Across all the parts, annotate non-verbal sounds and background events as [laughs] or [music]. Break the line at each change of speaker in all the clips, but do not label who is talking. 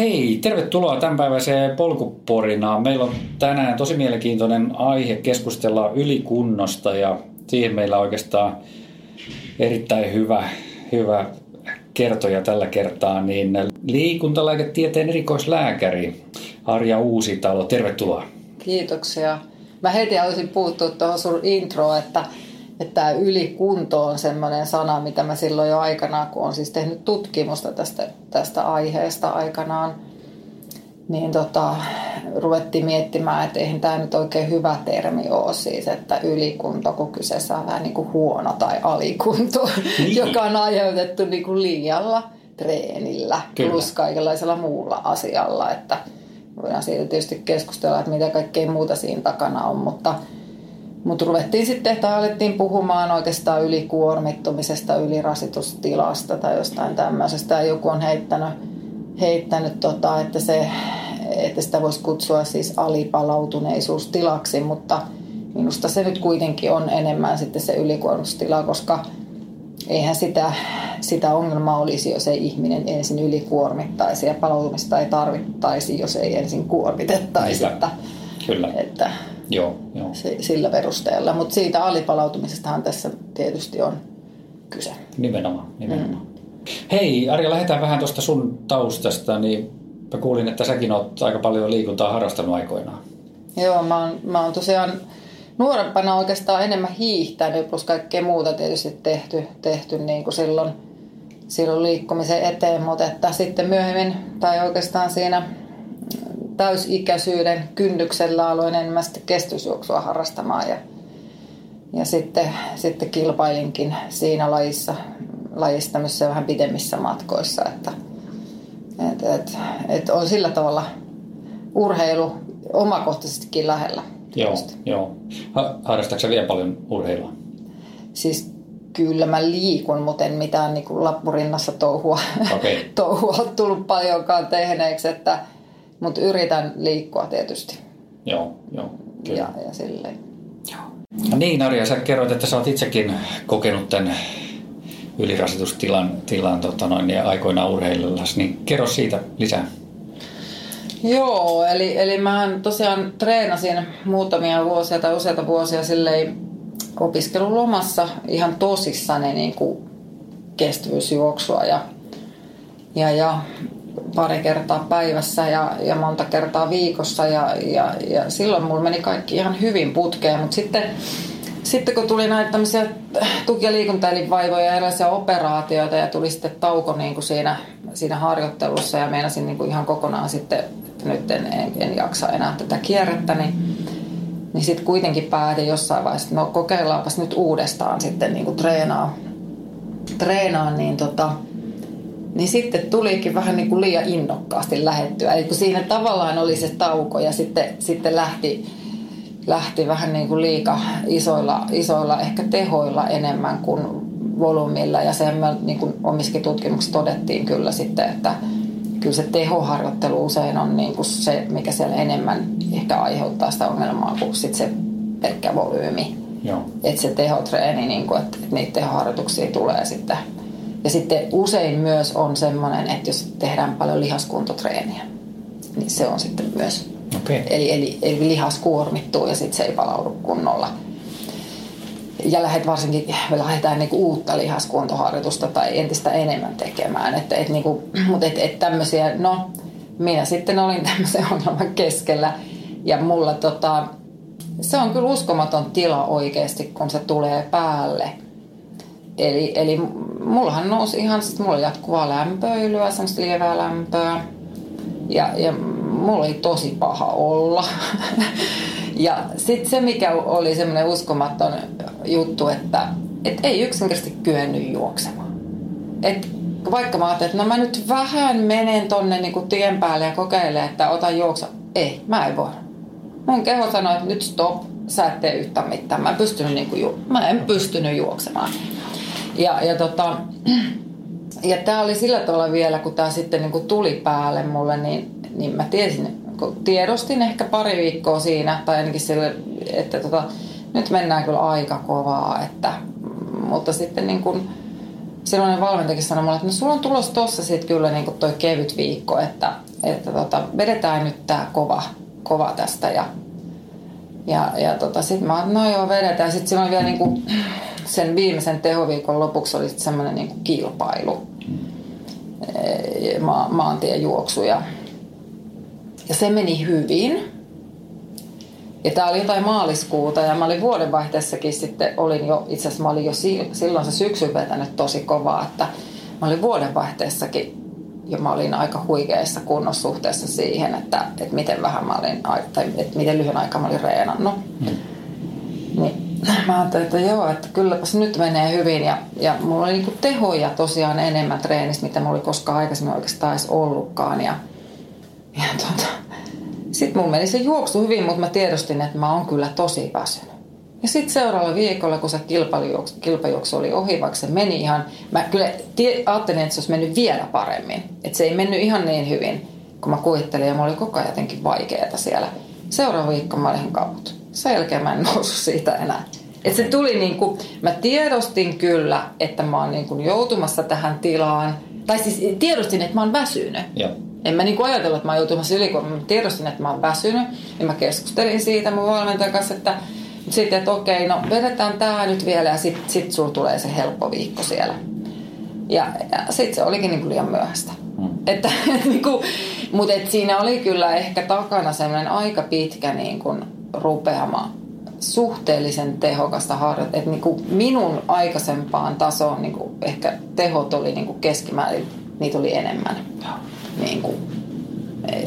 Hei, tervetuloa tämänpäiväiseen polkuporinaan. Meillä on tänään tosi mielenkiintoinen aihe keskustella ylikunnosta ja siihen meillä on oikeastaan erittäin hyvä, hyvä kertoja tällä kertaa, niin liikuntalääketieteen erikoislääkäri Arja Uusitalo, tervetuloa.
Kiitoksia. Mä heti haluaisin puuttua tuohon sun introon, että että ylikunto on semmoinen sana, mitä mä silloin jo aikanaan, kun on siis tehnyt tutkimusta tästä, tästä aiheesta aikanaan, niin tota, ruvettiin miettimään, että eihän tämä nyt oikein hyvä termi ole siis, että ylikunto, kun kyseessä on vähän niin kuin huono tai alikunto, [laughs] niin. joka on aiheutettu niin kuin liialla treenillä Kyllä. plus kaikenlaisella muulla asialla, että voidaan siitä tietysti keskustella, että mitä kaikkea muuta siinä takana on, mutta – mutta ruvettiin sitten, että alettiin puhumaan oikeastaan ylikuormittumisesta, ylirasitustilasta tai jostain tämmöisestä. Ja joku on heittänyt, heittänyt tota, että, se, että sitä voisi kutsua siis alipalautuneisuustilaksi, mutta minusta se nyt kuitenkin on enemmän sitten se ylikuormitustila, koska eihän sitä, sitä ongelmaa olisi, jos ei ihminen ensin ylikuormittaisi ja palautumista ei tarvittaisi, jos ei ensin kuormitettaisi.
Kyllä. Että, Kyllä.
Että
Joo, joo.
sillä perusteella. Mutta siitä alipalautumisestahan tässä tietysti on kyse.
Nimenomaan, nimenomaan. Mm. Hei Arja, lähdetään vähän tuosta sun taustasta. Niin mä kuulin, että säkin oot aika paljon liikuntaa harrastanut aikoinaan.
Joo, mä oon, mä oon tosiaan nuorempana oikeastaan enemmän hiihtänyt, plus kaikkea muuta tietysti tehty, tehty niin kuin silloin, silloin liikkumisen eteen, mutta että sitten myöhemmin, tai oikeastaan siinä täysikäisyyden kynnyksellä aloin enemmän sitten kestysjuoksua harrastamaan ja, ja sitten, sitten kilpailinkin siinä lajissa, lajissa tämmöisissä vähän pidemmissä matkoissa, että et, et, et on sillä tavalla urheilu omakohtaisestikin lähellä.
Joo, joo. Harrastatko vielä paljon urheilua?
Siis kyllä mä liikun, mutta en mitään niin kuin lappurinnassa touhua, okay. [laughs] touhua tullut paljonkaan tehneeksi, että mutta yritän liikkua tietysti.
Joo, joo.
Kyllä. Ja, ja silleen.
Joo. No niin, Arja, sä kerroit, että sä oot itsekin kokenut tämän ylirasitustilan tilan, tota noin, ja aikoinaan urheilullas, niin kerro siitä lisää.
Joo, eli, eli mä tosiaan treenasin muutamia vuosia tai useita vuosia silleen opiskelulomassa ihan tosissani niin kuin kestävyysjuoksua ja, ja, ja pari kertaa päivässä ja, ja monta kertaa viikossa ja, ja, ja silloin mulla meni kaikki ihan hyvin putkeen, mutta sitten sitten kun tuli näitä tämmöisiä tuki- ja liikuntaelinvaivoja ja erilaisia operaatioita ja tuli sitten tauko niin kuin siinä, siinä harjoittelussa ja meinasin niin kuin ihan kokonaan sitten, että nyt en, en, en jaksa enää tätä kierrettä, niin, niin sitten kuitenkin päätin jossain vaiheessa, että no kokeillaanpas nyt uudestaan sitten niin kuin treenaa, treenaa niin tota, niin sitten tulikin vähän niin kuin liian innokkaasti lähettyä. Eli kun siinä tavallaan oli se tauko ja sitten, sitten lähti, lähti vähän niin kuin liika isoilla, isoilla ehkä tehoilla enemmän kuin volyymilla. Ja sen niin kuin omissakin tutkimuksissa todettiin kyllä sitten, että kyllä se tehoharjoittelu usein on niin kuin se, mikä siellä enemmän ehkä aiheuttaa sitä ongelmaa kuin sitten se pelkkä volyymi. Että se tehotreeni, niin kuin, että, että niitä tehoharjoituksia tulee sitten ja sitten usein myös on semmoinen, että jos tehdään paljon lihaskuntotreeniä, niin se on sitten myös.
Okay.
Eli, eli, eli lihas kuormittuu ja sitten se ei palaudu kunnolla. Ja lähdet varsinkin, lähdetään niinku uutta lihaskuntoharjoitusta tai entistä enemmän tekemään. Että, et niinku, [clears throat] mutta et, et tämmöisiä, no minä sitten olin [laughs] tämmöisen ongelman keskellä ja mulla tota, se on kyllä uskomaton tila oikeasti, kun se tulee päälle – Eli, eli mullahan nousi ihan, sit mulla oli jatkuvaa lämpöilyä, semmoista lievää lämpöä. Ja, ja mulla oli tosi paha olla. [laughs] ja sitten se, mikä oli semmoinen uskomaton juttu, että et ei yksinkertaisesti kyennyt juoksemaan. Et vaikka mä ajattelin, että no mä nyt vähän menen tonne niin kuin tien päälle ja kokeilen, että ota juoksa. Ei, mä en voi. Mun keho sanoi, että nyt stop, sä et tee yhtään mitään. Mä, pystynyt niin kuin, mä en pystynyt juoksemaan. Ja, ja, tota, ja tämä oli sillä tavalla vielä, kun tämä sitten niin kuin tuli päälle mulle, niin, niin mä tiesin, kun tiedostin ehkä pari viikkoa siinä, tai ainakin sille, että tota, nyt mennään kyllä aika kovaa, että, mutta sitten niin kuin, silloinen valmentajakin sanoi mulle, että no sulla on tulossa tossa sitten kyllä niin toi kevyt viikko, että, että tota, vedetään nyt tää kova, kova tästä ja ja, ja tota, sitten mä no joo, vedetään. Sitten oli vielä niinku, sen viimeisen tehoviikon lopuksi oli semmoinen niinku kilpailu, ma- maantiejuoksu. Ja, ja se meni hyvin. Ja tämä oli jotain maaliskuuta ja mä olin vuodenvaihteessakin sitten, olin jo, itse asiassa mä olin jo silloin se syksy vetänyt tosi kovaa, että mä olin vuodenvaihteessakin ja mä olin aika huikeassa kunnossa suhteessa siihen, että, että miten vähän mä olin, tai että miten lyhyen aikaa mä olin reenannut. Mm. Niin mä ajattelin, että joo, että kylläpäs nyt menee hyvin ja, ja mulla oli niinku tehoja tosiaan enemmän treenissä, mitä mulla oli koskaan aikaisemmin oikeastaan edes ollutkaan ja, ja tuota, sitten mulla meni se juoksu hyvin, mutta mä tiedostin, että mä oon kyllä tosi väsynyt. Ja sitten seuraavalla viikolla, kun se kilpajuoksu, kilpajuoksu oli ohi, vaikka se meni ihan... Mä kyllä tie, ajattelin, että se olisi mennyt vielä paremmin. Että se ei mennyt ihan niin hyvin, kun mä kuvittelin. Ja mä oli koko ajan jotenkin vaikeaa siellä. Seuraava viikko mä olin kaput. Sen jälkeen mä en [laughs] noussut siitä enää. Et se tuli niin kuin, mä tiedostin kyllä, että mä oon niin kuin joutumassa tähän tilaan. Tai siis tiedostin, että mä oon väsynyt.
Joo.
En mä niin ajatellut, että mä oon joutumassa ylikuormaan. Mä tiedostin, että mä oon väsynyt. Ja mä keskustelin siitä mun valmentajan kanssa, että sitten, että okei, no vedetään tämä nyt vielä ja sitten sit sulla tulee se helppo viikko siellä. Ja, ja sitten se olikin niin kuin liian myöhäistä. Mm. Että, [laughs] niin kuin, mutta et siinä oli kyllä ehkä takana sellainen aika pitkä niin kuin rupeama suhteellisen tehokasta harjoitetta. Että niin kuin minun aikaisempaan tasoon niin kuin ehkä tehot oli niin kuin keskimäärin, niitä oli enemmän. Niin kuin,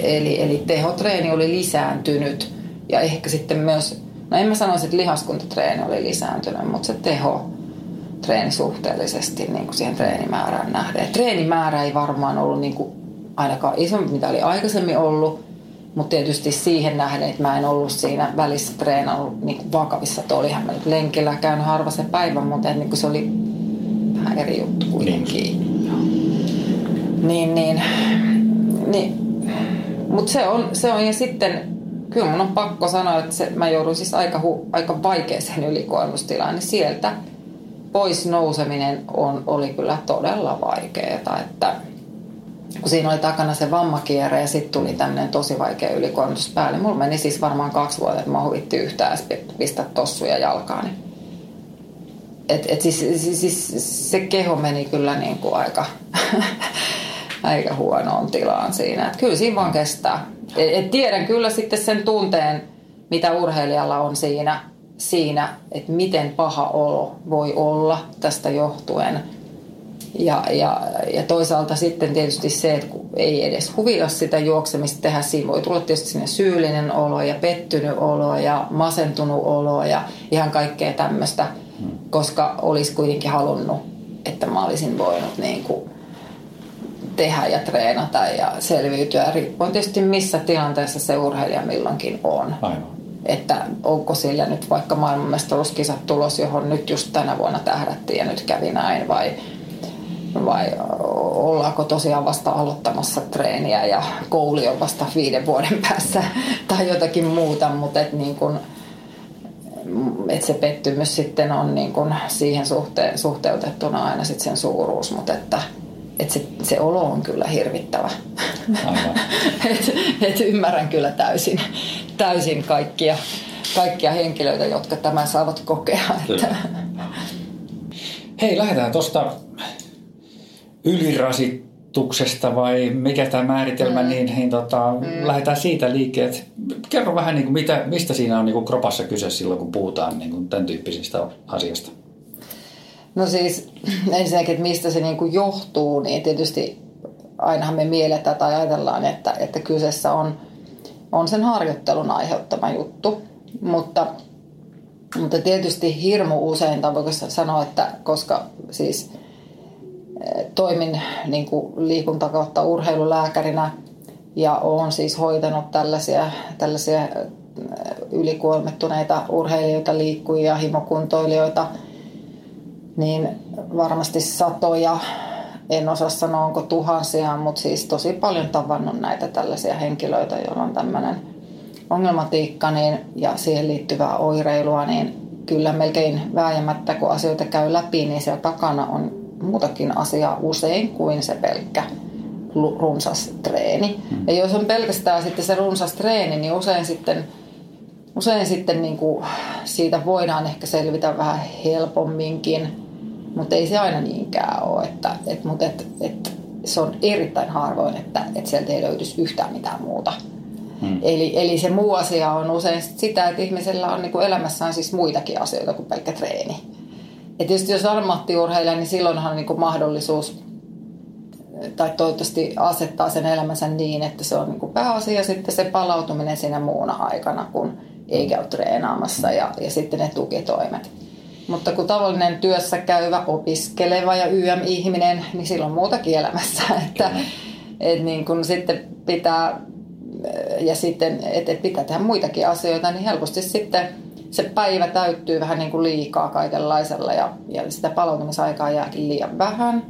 eli, eli tehotreeni oli lisääntynyt ja ehkä sitten myös No en mä sanoisi, että lihaskuntatreeni oli lisääntynyt, mutta se teho treeni suhteellisesti niin kuin siihen treenimäärään nähden. Treenimäärä ei varmaan ollut niin kuin ainakaan isompi, mitä oli aikaisemmin ollut, mutta tietysti siihen nähden, että mä en ollut siinä välissä treenannut niin kuin vakavissa. Että olihan mä nyt lenkillä käynyt harva se päivä, mutta niin kuin se oli vähän eri juttu kuitenkin. Niin, niin, niin, niin. mutta se on, se on ja sitten kyllä mun on pakko sanoa, että se, mä joudun siis aika, hu, aika vaikeaseen ylikuormustilaan, niin sieltä pois nouseminen on, oli kyllä todella vaikeaa, että kun siinä oli takana se vammakierre ja sitten tuli tämmöinen tosi vaikea ylikuormitus päälle. Mulla meni siis varmaan kaksi vuotta, että mä huvitti yhtään pistää tossuja jalkaani. Et, et siis, siis, siis, se keho meni kyllä niin kuin aika, [laughs] aika huonoon tilaan siinä. Et kyllä siinä vaan kestää. Et tiedän kyllä sitten sen tunteen, mitä urheilijalla on siinä, siinä, että miten paha olo voi olla tästä johtuen. Ja, ja, ja toisaalta sitten tietysti se, että kun ei edes huvita sitä juoksemista tehdä, siinä voi tulla tietysti sinne syyllinen olo ja pettynyt olo ja masentunut olo ja ihan kaikkea tämmöistä, koska olisi kuitenkin halunnut, että mä olisin voinut niin kuin tehdä ja treenata ja selviytyä, riippuen tietysti missä tilanteessa se urheilija milloinkin on.
Aivan.
Että onko sillä nyt vaikka maailmanmestaruuskisat tulos, johon nyt just tänä vuonna tähdättiin ja nyt kävi näin, vai, vai ollaanko tosiaan vasta aloittamassa treeniä ja kouli on vasta viiden vuoden päässä [laughs] tai jotakin muuta, mutta et niin kun, et se pettymys sitten on niin kun siihen suhte, suhteutettuna aina sit sen suuruus, mutta että että se, se olo on kyllä hirvittävä. [laughs] et, et ymmärrän kyllä täysin, täysin kaikkia, kaikkia henkilöitä, jotka tämän saavat kokea. Että.
Hei, lähdetään tuosta ylirasituksesta vai mikä tämä määritelmä, mm. niin, niin tota, mm. lähdetään siitä liikkeelle. Kerro vähän, niin kuin, mitä, mistä siinä on niin kuin kropassa kyse silloin, kun puhutaan niin kuin tämän tyyppisistä asiasta.
No siis [laughs] ensinnäkin, että mistä se niin kuin johtuu, niin tietysti ainahan me mielletään tai ajatellaan, että, että kyseessä on, on sen harjoittelun aiheuttama juttu. Mutta, mutta tietysti hirmu usein, tai voiko sanoa, että koska siis eh, toimin niin kuin liikunta kautta urheilulääkärinä ja olen siis hoitanut tällaisia, tällaisia eh, ylikuormittuneita urheilijoita, liikkujia, himokuntoilijoita – niin varmasti satoja, en osaa sanoa onko tuhansia, mutta siis tosi paljon tavannut näitä tällaisia henkilöitä, joilla on tämmöinen ongelmatiikka niin, ja siihen liittyvää oireilua, niin kyllä melkein vääjämättä kun asioita käy läpi, niin siellä takana on muutakin asiaa usein kuin se pelkkä runsas treeni. Mm. Ja jos on pelkästään sitten se runsas treeni, niin usein sitten, usein sitten niin kuin siitä voidaan ehkä selvitä vähän helpomminkin, mutta ei se aina niinkään ole. Että, et, mutta et, et, se on erittäin harvoin, että, että sieltä ei löytyisi yhtään mitään muuta. Hmm. Eli, eli se muu asia on usein sitä, että ihmisellä on niin kuin elämässään siis muitakin asioita kuin pelkkä treeni. Et tietysti jos ammattiurheilija, niin silloinhan on niin kuin mahdollisuus tai toivottavasti asettaa sen elämänsä niin, että se on niin kuin pääasia sitten se palautuminen siinä muuna aikana, kun ei käy treenaamassa ja, ja sitten ne tukitoimet. Mutta kun tavallinen työssä käyvä, opiskeleva ja YM-ihminen, niin silloin muutakin elämässä. [laughs] Että, et niin kun sitten pitää, ja sitten, että et pitää tehdä muitakin asioita, niin helposti sitten se päivä täyttyy vähän niin kuin liikaa kaikenlaisella ja, ja sitä palautumisaikaa jääkin liian vähän.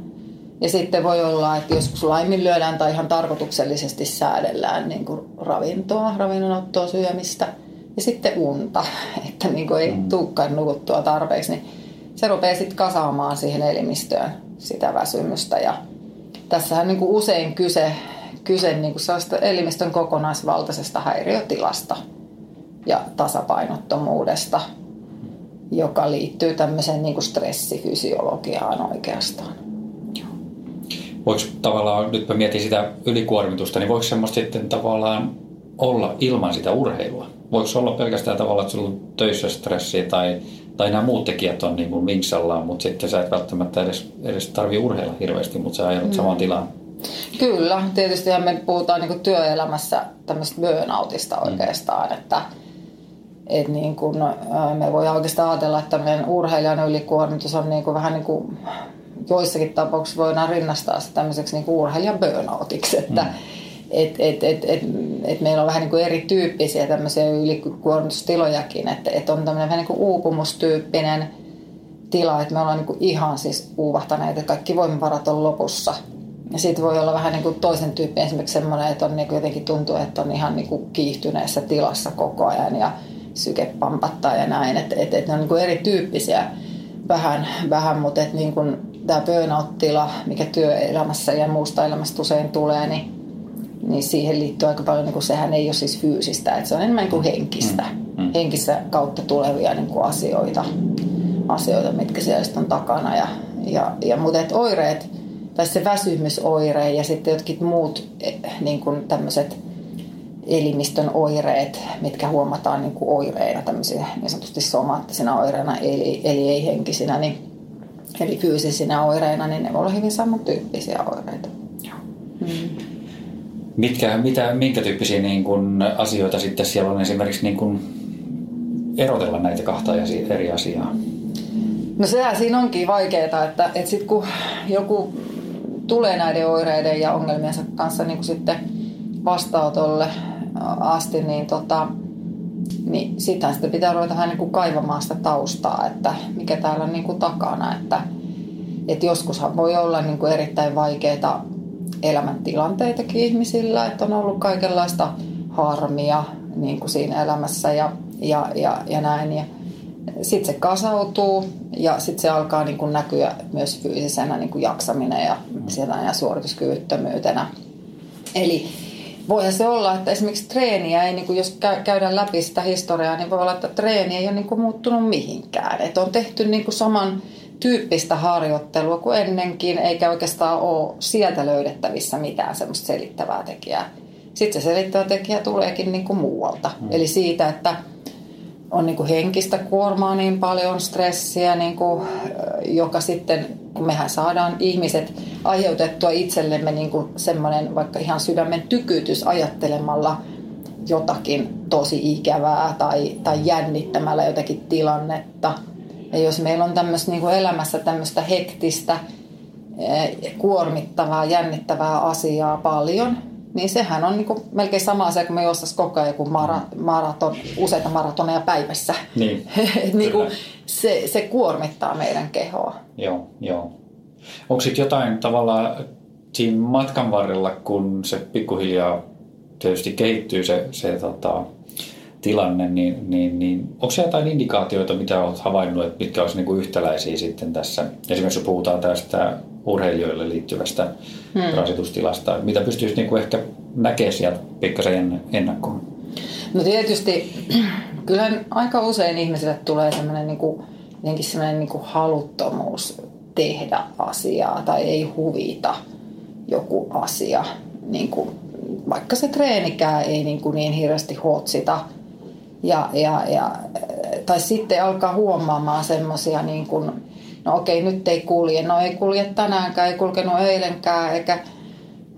Ja sitten voi olla, että joskus laiminlyödään tai ihan tarkoituksellisesti säädellään niin kuin ravintoa, ravinnonottoa, syömistä – ja sitten unta, [laughs] että niin kuin ei mm. tulekaan nukuttua tarpeeksi, niin se rupeaa sitten kasaamaan siihen elimistöön sitä väsymystä. Ja tässähän niin kuin usein kyse, kyse niin kuin elimistön kokonaisvaltaisesta häiriötilasta ja tasapainottomuudesta, joka liittyy tämmöiseen niin kuin stressifysiologiaan oikeastaan.
Voiko tavallaan, nyt mä mietin sitä ylikuormitusta, niin voiko semmoista sitten tavallaan olla ilman sitä urheilua? Voiko se olla pelkästään tavallaan, että sulla on töissä stressiä tai, tai nämä muut tekijät on niin kuin vinksallaan, mutta sitten sä et välttämättä edes, edes tarvii urheilla hirveästi, mutta sä ajanut mm. samaan tilaan.
Kyllä, tietysti me puhutaan niin työelämässä tämmöistä burnoutista mm. oikeastaan, mm. että et niin kuin, me voi oikeastaan ajatella, että tämmöinen urheilijan ylikuormitus on niin kuin vähän niin kuin joissakin tapauksissa voidaan rinnastaa se tämmöiseksi niin kuin urheilijan burnoutiksi, että mm et, et, et, et, et meillä on vähän niin kuin erityyppisiä tämmöisiä ylikuormitustilojakin, että et on tämmöinen vähän niin kuin uupumustyyppinen tila, että me ollaan niin kuin ihan siis uuvahtaneet, että kaikki voimavarat on lopussa. Ja sitten voi olla vähän niin kuin toisen tyyppi, esimerkiksi semmoinen, että on niin kuin jotenkin tuntuu, että on ihan niin kuin kiihtyneessä tilassa koko ajan ja syke pampattaa ja näin. Että et, et ne on niin kuin erityyppisiä vähän, vähän mutta että niin kuin tämä burnout-tila, mikä työelämässä ja muusta elämästä usein tulee, niin niin siihen liittyy aika paljon, niin kuin sehän ei ole siis fyysistä, että se on enemmän niin kuin henkistä, mm. Mm. henkistä kautta tulevia niin kuin asioita, asioita, mitkä siellä on takana. Ja, ja, ja mutta et oireet, tai se väsymysoire ja sitten jotkin muut eh, niin kuin tämmöiset elimistön oireet, mitkä huomataan niin kuin oireina, tämmöisiä niin sanotusti somaattisina oireina, eli, eli ei henkisinä, niin, eli fyysisinä oireina, niin ne voi olla hyvin samantyyppisiä oireita. Joo. Mm.
Mitkä, mitä, minkä tyyppisiä niin kuin asioita sitten siellä on esimerkiksi niin kuin erotella näitä kahta eri asiaa?
No sehän siinä onkin vaikeaa, että, että sitten kun joku tulee näiden oireiden ja ongelmiensa kanssa niin kuin sitten vastaanotolle asti, niin, tota, niin sitten sitä pitää ruveta vähän niin kuin kaivamaan sitä taustaa, että mikä täällä on niin kuin takana. Että, että joskushan voi olla niin kuin erittäin vaikeaa elämäntilanteitakin ihmisillä, että on ollut kaikenlaista harmia niin kuin siinä elämässä ja, ja, ja, ja näin. Ja sitten se kasautuu ja sitten se alkaa niin kuin näkyä myös fyysisenä niin kuin jaksaminen ja, ja suorituskyvyttömyytenä. Eli voihan se olla, että esimerkiksi treeniä ei, niin kuin jos käydään läpi sitä historiaa, niin voi olla, että treeni ei ole niin kuin muuttunut mihinkään. Että on tehty niin kuin saman tyyppistä harjoittelua kuin ennenkin, eikä oikeastaan ole sieltä löydettävissä mitään semmoista selittävää tekijää. Sitten se selittävä tekijä tuleekin niin kuin muualta. Mm. Eli siitä, että on niin kuin henkistä kuormaa niin paljon, stressiä, niin kuin, joka sitten, kun mehän saadaan ihmiset aiheutettua itsellemme niin kuin semmoinen vaikka ihan sydämen tykytys ajattelemalla jotakin tosi ikävää tai, tai jännittämällä jotakin tilannetta – ja jos meillä on tämmöistä niin kuin elämässä tämmöistä hektistä, eh, kuormittavaa, jännittävää asiaa paljon, niin sehän on niin kuin melkein sama asia kuin me juostaisiin koko ajan joku mara, maraton, useita maratoneja päivässä. Niin, [laughs] niin kuin se, se kuormittaa meidän kehoa.
Joo, joo. Onko sitten jotain tavalla siinä matkan varrella, kun se pikkuhiljaa tietysti kehittyy se, se tota, tilanne, niin, niin, niin onko se jotain indikaatioita, mitä olet havainnut, että mitkä olisi niin yhtäläisiä sitten tässä? Esimerkiksi puhutaan tästä urheilijoille liittyvästä hmm. rasitustilasta. Mitä pystyisi niin kuin ehkä näkemään sieltä pikkasen ennakkoon?
No tietysti [clears throat] kyllä aika usein ihmisille tulee sellainen, niin kuin, sellainen niin kuin haluttomuus tehdä asiaa tai ei huvita joku asia. Niin kuin, vaikka se treenikään ei niin, kuin niin hirveästi hotsita. Ja, ja, ja, tai sitten alkaa huomaamaan semmoisia niin kuin, no okei nyt ei kulje, no ei kulje tänäänkään, ei kulkenut eilenkään eikä,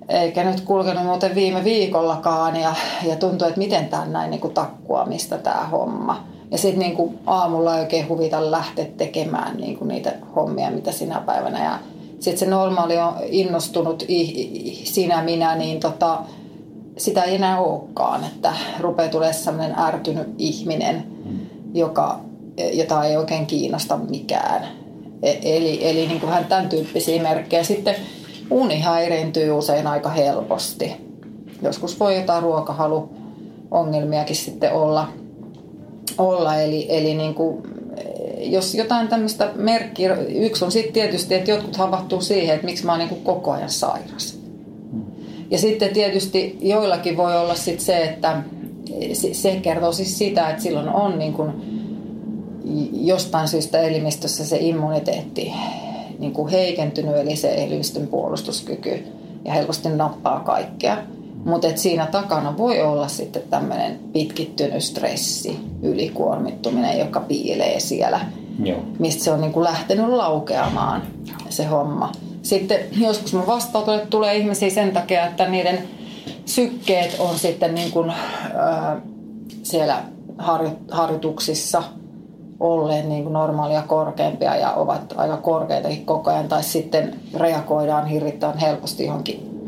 eikä nyt kulkenut muuten viime viikollakaan ja, ja tuntuu, että miten tämä näin niin kuin takkuamista tämä homma. Ja sitten niin aamulla ei oikein huvita lähteä tekemään niin kuin niitä hommia, mitä sinä päivänä. Ja sitten se normaali on innostunut sinä, minä, niin tota, sitä ei enää olekaan. Että rupeaa tulee sellainen ärtynyt ihminen, joka, jota ei oikein kiinnosta mikään. E, eli, eli niin kuin hän tämän tyyppisiä merkkejä. Sitten uni häiriintyy usein aika helposti. Joskus voi jotain ruokahaluongelmiakin sitten olla. olla. Eli, eli niin kuin, jos jotain tämmöistä merkkiä, yksi on sitten tietysti, että jotkut havahtuu siihen, että miksi mä oon niin kuin koko ajan sairas. Ja sitten tietysti joillakin voi olla sit se, että se kertoo siis sitä, että silloin on niin kuin jostain syystä elimistössä se immuniteetti niin kuin heikentynyt, eli se elimistön puolustuskyky ja helposti nappaa kaikkea. Mutta siinä takana voi olla sitten tämmöinen pitkittynyt stressi, ylikuormittuminen, joka piilee siellä, Joo. mistä se on niin kuin lähtenyt laukeamaan se homma. Sitten joskus mun vastaanotolle tulee ihmisiä sen takia, että niiden sykkeet on sitten niin kuin, äh, siellä harjoituksissa – olleen niin kuin normaalia korkeampia ja ovat aika korkeitakin koko ajan. Tai sitten reagoidaan hirvittävän helposti johonkin,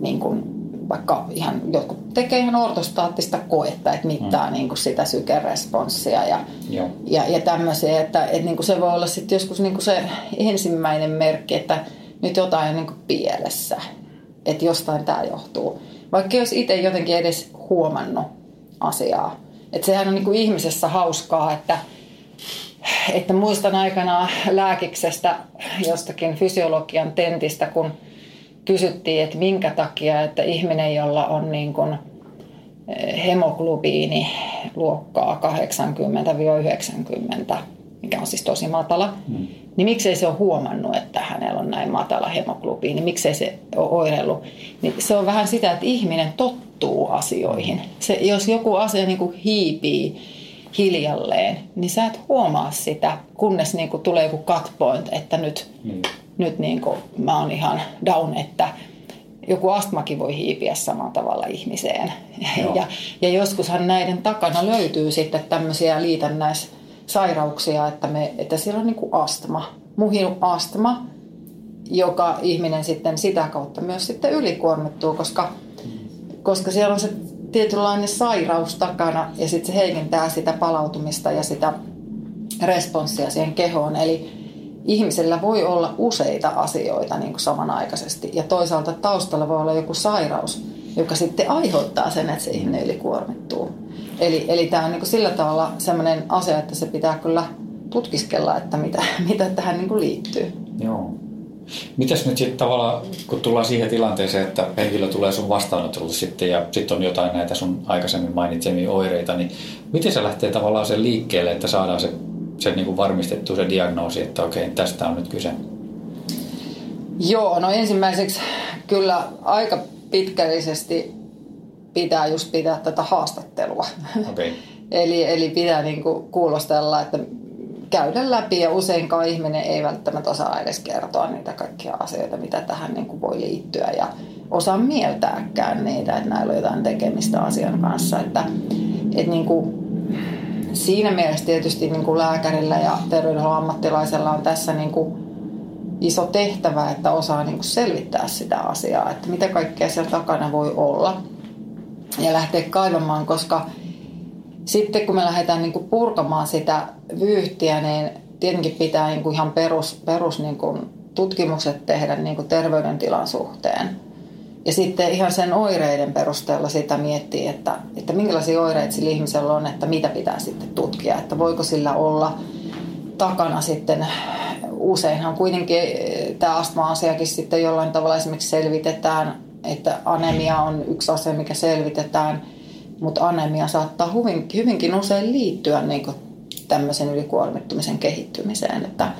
niin kuin, vaikka ihan jotkut tekee ihan ortostaattista koetta, että mittaa mm. niin kuin sitä sykeresponssia ja, ja, ja tämmöisiä. Että, että niin kuin se voi olla sitten joskus niin kuin se ensimmäinen merkki, että nyt jotain on niin pielessä. Että jostain tämä johtuu. Vaikka jos itse jotenkin edes huomannut asiaa. Että sehän on niin kuin ihmisessä hauskaa, että – että muistan aikana lääkiksestä jostakin fysiologian tentistä, kun kysyttiin, että minkä takia, että ihminen, jolla on niin kuin hemoglobiini luokkaa 80-90, mikä on siis tosi matala, mm. niin miksei se ole huomannut, että hänellä on näin matala hemoglobiini, miksei se ole oireillut. Niin se on vähän sitä, että ihminen tottuu asioihin. Se, jos joku asia niin kuin hiipii, hiljalleen, niin sä et huomaa sitä, kunnes niin kuin tulee joku cut point, että nyt, mm. nyt niin kuin mä oon ihan down, että joku astmakin voi hiipiä samalla tavalla ihmiseen. Ja, ja joskushan näiden takana löytyy sitten tämmöisiä liitännäissairauksia, että, me, että siellä on niin kuin astma, muhinu astma, joka ihminen sitten sitä kautta myös sitten ylikuormittuu, koska, koska siellä on se tietynlainen sairaus takana ja sitten se heikentää sitä palautumista ja sitä responssia siihen kehoon. Eli ihmisellä voi olla useita asioita niin kuin samanaikaisesti ja toisaalta taustalla voi olla joku sairaus, joka sitten aiheuttaa sen, että se ihminen ylikuormittuu. Eli, eli tämä on niin kuin sillä tavalla sellainen asia, että se pitää kyllä tutkiskella, että mitä, [laughs] mitä tähän niin kuin liittyy.
Joo. Mitäs nyt sitten tavallaan, kun tullaan siihen tilanteeseen, että henkilö tulee sun vastaanotolle sitten ja sitten on jotain näitä sun aikaisemmin mainitsemia oireita, niin miten se lähtee tavallaan sen liikkeelle, että saadaan se, se niin kuin varmistettu se diagnoosi, että okei, tästä on nyt kyse?
Joo, no ensimmäiseksi kyllä aika pitkällisesti pitää just pitää tätä haastattelua. Okay. [laughs] eli, eli pitää niin kuin kuulostella, että käydä läpi ja useinkaan ihminen ei välttämättä osaa edes kertoa niitä kaikkia asioita, mitä tähän niin kuin voi liittyä ja osaa mieltääkään niitä, että näillä on jotain tekemistä asian kanssa. Että, että niin kuin, siinä mielessä tietysti niin kuin lääkärillä ja terveydenhuollon ammattilaisella on tässä niin kuin iso tehtävä, että osaa niin kuin selvittää sitä asiaa, että mitä kaikkea siellä takana voi olla ja lähteä kaivamaan, koska – sitten kun me lähdetään niin kuin purkamaan sitä vyyhtiä, niin tietenkin pitää niin kuin ihan perus, perus niin kuin tutkimukset tehdä niin kuin terveydentilan suhteen. Ja sitten ihan sen oireiden perusteella sitä miettii, että, että minkälaisia oireita sillä ihmisellä on, että mitä pitää sitten tutkia. Että voiko sillä olla takana sitten useinhan kuitenkin eh, tämä astma-asiakin sitten jollain tavalla esimerkiksi selvitetään, että anemia on yksi asia, mikä selvitetään, mutta anemia saattaa hyvin, hyvinkin usein liittyä niin tämmöisen ylikuormittumisen kehittymiseen, että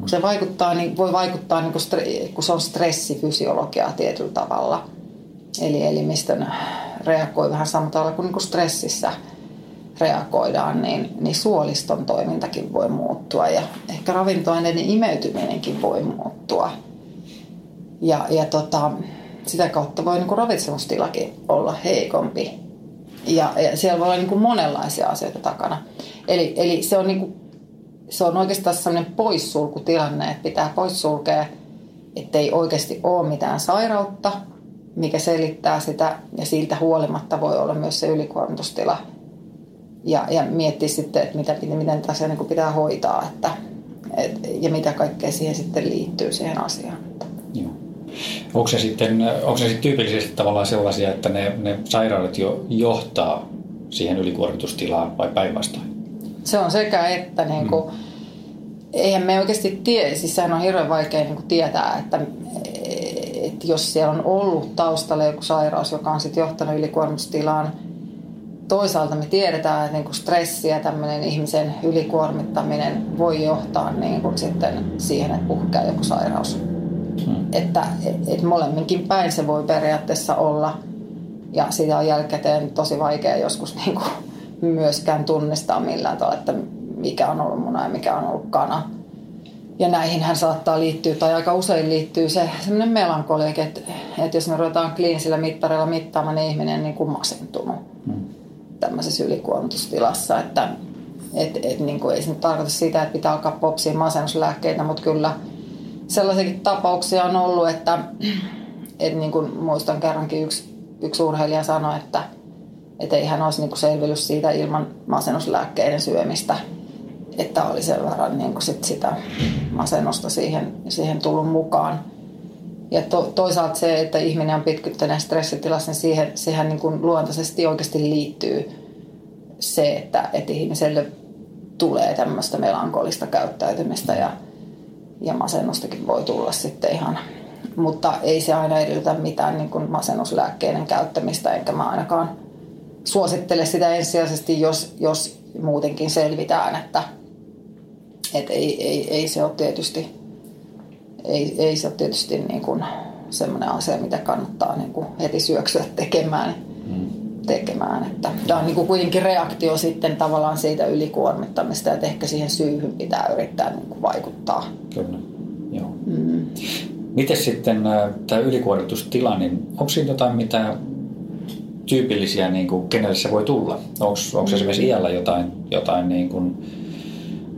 kun se vaikuttaa, niin voi vaikuttaa, niin kuin, kun se on stressifysiologiaa tietyllä tavalla. Eli elimistön reagoi vähän samalla tavalla kuin, niin kuin stressissä reagoidaan, niin, niin suoliston toimintakin voi muuttua ja ehkä ravintoaineiden imeytyminenkin voi muuttua. Ja, ja tota, sitä kautta voi niin ravitsemustilakin olla heikompi. Ja, ja siellä voi olla niin kuin monenlaisia asioita takana. Eli, eli se on niin kuin se on oikeastaan sellainen poissulkutilanne, että pitää poissulkea, ettei oikeasti ole mitään sairautta, mikä selittää sitä, ja siltä huolimatta voi olla myös se ylikuormitustila. Ja, ja miettiä sitten, että mitä, miten tässä niin pitää hoitaa, että, et, ja mitä kaikkea siihen sitten liittyy siihen asiaan.
Joo. Onko se sitten, onko se sitten tyypillisesti tavallaan sellaisia, että ne, ne sairaudet jo johtaa siihen ylikuormitustilaan vai päinvastoin?
Se on sekä että niin kuin, mm. eihän me oikeasti tiedä, siis sehän on hirveän vaikea niin kuin tietää, että, että jos siellä on ollut taustalla joku sairaus, joka on sitten johtanut ylikuormitustilaan, toisaalta me tiedetään, että niin stressi ja tämmöinen ihmisen ylikuormittaminen voi johtaa niin kuin sitten siihen, että puhkeaa joku sairaus. Hmm. Että et, et molemminkin päin se voi periaatteessa olla ja sitä on jälkikäteen tosi vaikea joskus niin kuin myöskään tunnistaa millään tavalla, että mikä on ollut muna ja mikä on ollut kana. Ja näihin hän saattaa liittyä, tai aika usein liittyy se semmoinen melankolia, että, että jos me ruvetaan kliinisillä mittarilla mittaamaan, niin ihminen niin kuin masentunut hmm. tämmöisessä ylikuormitustilassa. Että et, et, niin kuin ei se nyt tarkoita sitä, että pitää alkaa popsia masennuslääkkeitä, mutta kyllä sellaisiakin tapauksia on ollut, että, että niin kuin muistan kerrankin yksi, yksi urheilija sanoi, että – että ei hän olisi niin selvinnyt siitä ilman masennuslääkkeiden syömistä, että oli sen verran niin kuin sit sitä masennusta siihen, siihen tullut mukaan. Ja to, toisaalta se, että ihminen on pitkyttäneen stressitilassa, niin siihen, siihen niin kuin luontaisesti oikeasti liittyy se, että, että ihmiselle tulee tämmöistä melankolista käyttäytymistä ja, ja masennustakin voi tulla sitten ihan. Mutta ei se aina edellytä mitään niin kuin masennuslääkkeiden käyttämistä, enkä mä ainakaan suosittele sitä ensisijaisesti, jos, jos muutenkin selvitään, että et ei, ei, ei, se ole tietysti, ei, ei se ole tietysti niin kuin semmoinen asia, mitä kannattaa niin kuin heti syöksyä tekemään. Mm. tekemään. Että tämä on niin kuitenkin reaktio sitten tavallaan siitä ylikuormittamista, että ehkä siihen syyhyn pitää yrittää niin kuin vaikuttaa.
Kyllä, joo. Mm. Miten sitten tämä ylikuormitustila, niin onko siinä jotain, mitä tyypillisiä, niin kuin, kenelle se voi tulla? Onko esimerkiksi iällä jotain, jotain niin kuin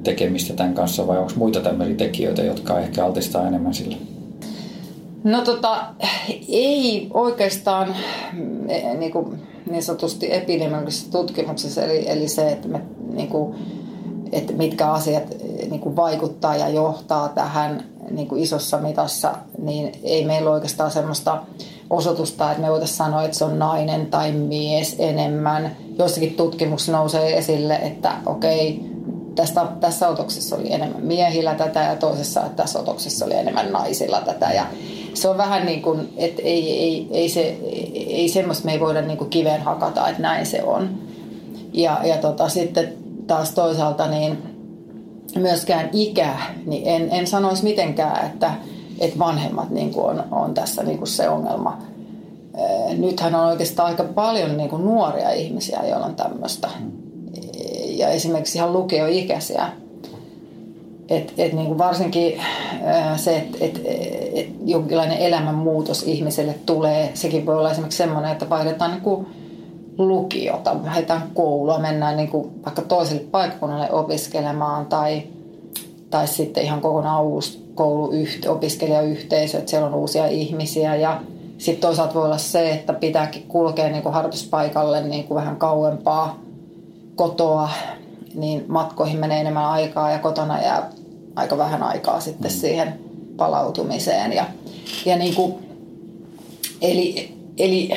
tekemistä tämän kanssa vai onko muita tämmöisiä tekijöitä, jotka ehkä altistaa enemmän sille?
No tota, ei oikeastaan e, niin, kuin, niin sanotusti epidemiologisessa tutkimuksessa, eli, eli se, että, me, niin kuin, että mitkä asiat niin kuin vaikuttaa ja johtaa tähän niin kuin isossa mitassa, niin ei meillä oikeastaan semmoista osoitusta, että me voitaisiin sanoa, että se on nainen tai mies enemmän. Joissakin tutkimuksissa nousee esille, että okei, tästä, tässä otoksessa oli enemmän miehillä tätä ja toisessa että tässä otoksessa oli enemmän naisilla tätä. Ja se on vähän niin kuin, että ei, ei, ei, se, ei semmoista me ei voida niin kuin kiveen hakata, että näin se on. Ja, ja tota, sitten taas toisaalta niin myöskään ikä, niin en, en sanoisi mitenkään, että, että vanhemmat niin kuin on, on tässä niin kuin se ongelma. Nythän on oikeastaan aika paljon niin kuin nuoria ihmisiä, joilla on tämmöistä. Ja esimerkiksi ihan lukioikäisiä. Et, et niin kuin varsinkin se, että et, et jonkinlainen elämänmuutos ihmiselle tulee, sekin voi olla esimerkiksi semmoinen, että vaihdetaan niin kuin lukiota, lähdetään koulua, mennään niin kuin vaikka toiselle paikkakunnalle opiskelemaan tai, tai sitten ihan kokonaan uusi kouluyhte- opiskelijayhteisö, että siellä on uusia ihmisiä. Ja sitten toisaalta voi olla se, että pitääkin kulkea niin kuin harjoituspaikalle niin kuin vähän kauempaa kotoa, niin matkoihin menee enemmän aikaa ja kotona jää aika vähän aikaa sitten mm. siihen palautumiseen. Ja, ja niin kuin, eli, eli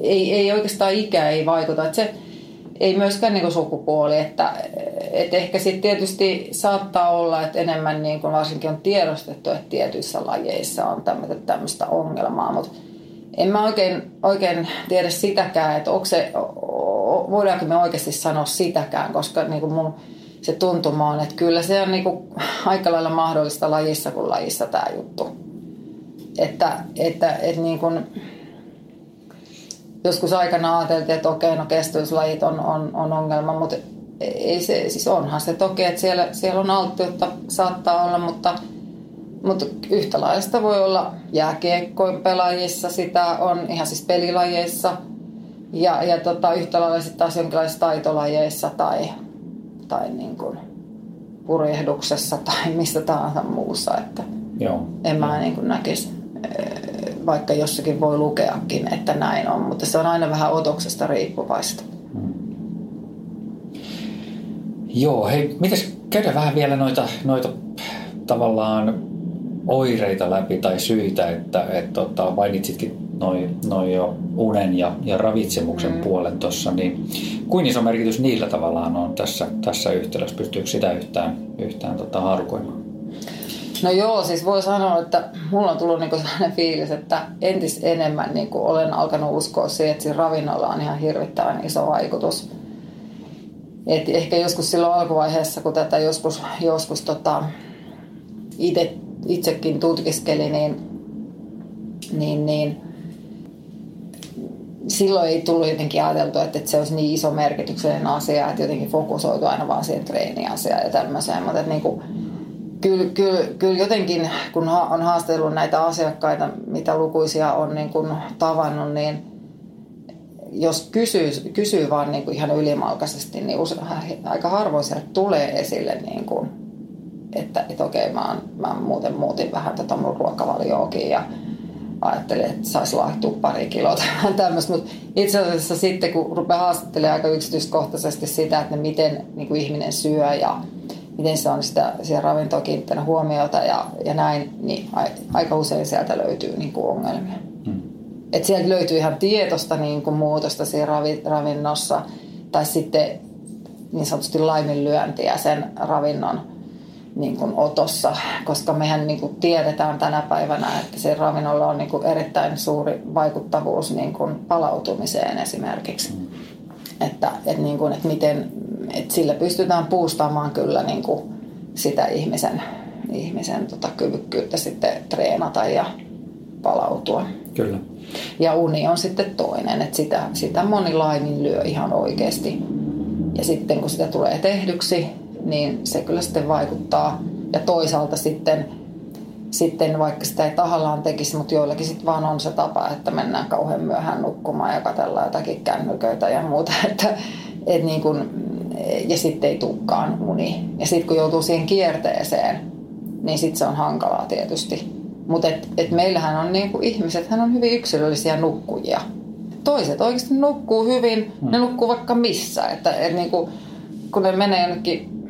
ei, ei oikeastaan ikä ei vaikuta. Että se ei myöskään niin sukupuoli, että, et ehkä sitten tietysti saattaa olla, että enemmän niin kuin varsinkin on tiedostettu, että tietyissä lajeissa on tämmöistä ongelmaa, mutta en mä oikein, oikein tiedä sitäkään, että onko se, voidaanko me oikeasti sanoa sitäkään, koska niin kuin mun se tuntuma on, että kyllä se on niin kuin aika lailla mahdollista lajissa kuin lajissa tämä juttu. Että, että, että niin kuin, joskus aikana ajateltiin, että okei, no kestävyyslajit on, on, on ongelma, mutta ei se, siis onhan se toki, että siellä, siellä on alttiutta, saattaa olla, mutta, mutta yhtä lailla sitä voi olla jääkiekkoin pelaajissa, sitä on ihan siis pelilajeissa ja, ja tota, yhtä lailla sitten taas jonkinlaisissa taitolajeissa tai, tai niin kuin purjehduksessa tai [laughs] mistä tahansa muussa, että Joo. en mä niin kuin näkisi vaikka jossakin voi lukeakin, että näin on, mutta se on aina vähän otoksesta riippuvaista. Hmm.
Joo, hei, mitäs käydä vähän vielä noita, noita tavallaan oireita läpi tai syitä, että et, tota, mainitsitkin noin noi jo unen ja, ja ravitsemuksen mm. puolen tuossa, niin kuin iso merkitys niillä tavallaan on tässä, tässä yhtälössä? Pystyykö sitä yhtään, yhtään tota, harukoimaan?
No joo, siis voi sanoa, että mulla on tullut niinku sellainen fiilis, että entis enemmän niinku olen alkanut uskoa siihen, että ravinnolla on ihan hirvittävän iso vaikutus. Et ehkä joskus silloin alkuvaiheessa, kun tätä joskus, joskus tota, ite, itsekin tutkiskeli, niin, niin, niin silloin ei tullut jotenkin ajateltu, että, että se olisi niin iso merkityksellinen asia, että jotenkin fokusoitu aina vaan siihen treeniasiaan ja tämmöiseen. Mutta että niin kuin, kyllä, kyllä, kyllä jotenkin, kun on haastellut näitä asiakkaita, mitä lukuisia on niin kuin tavannut, niin jos kysyy, kysyy vaan niin kuin ihan ylimalkaisesti, niin use, aika harvoin sieltä tulee esille, niin kuin, että, että okei, mä, oon, mä muuten muutin vähän tätä mun ruokavalioakin ja ajattelin, että saisi laihtua pari kiloa tai tämmöistä. Mutta itse asiassa sitten, kun rupeaa haastattelemaan aika yksityiskohtaisesti sitä, että miten niin kuin ihminen syö ja miten se on sitä siihen ravintoon kiinnittänyt huomiota ja, ja näin, niin aika usein sieltä löytyy niin kuin ongelmia. Hmm. Et sieltä löytyy ihan tietosta niin kuin muutosta siinä ravi, ravinnossa tai sitten niin sanotusti laiminlyöntiä sen ravinnon niin kuin otossa, koska mehän niin kuin tiedetään tänä päivänä, että se ravinnolla on niin kuin erittäin suuri vaikuttavuus niin kuin palautumiseen esimerkiksi. Mm. Että, että, niin kuin, että miten, että sillä pystytään puustaamaan kyllä niin kuin sitä ihmisen, ihmisen tota kyvykkyyttä sitten treenata ja palautua.
Kyllä.
Ja uni on sitten toinen, että sitä, sitä moni lyö ihan oikeasti. Ja sitten kun sitä tulee tehdyksi, niin se kyllä sitten vaikuttaa. Ja toisaalta sitten, sitten vaikka sitä ei tahallaan tekisi, mutta joillakin sitten vaan on se tapa, että mennään kauhean myöhään nukkumaan ja katsellaan jotakin kännyköitä ja muuta. [laughs] Että, et niin kun, ja sitten ei tukkaan uni. Ja sitten kun joutuu siihen kierteeseen, niin sitten se on hankalaa tietysti. Mutta et, et meillähän on niin kuin ihmiset, hän on hyvin yksilöllisiä nukkujia. Toiset oikeasti nukkuu hyvin, ne nukkuu vaikka missä. Että et niin kuin, kun ne menee jonnekin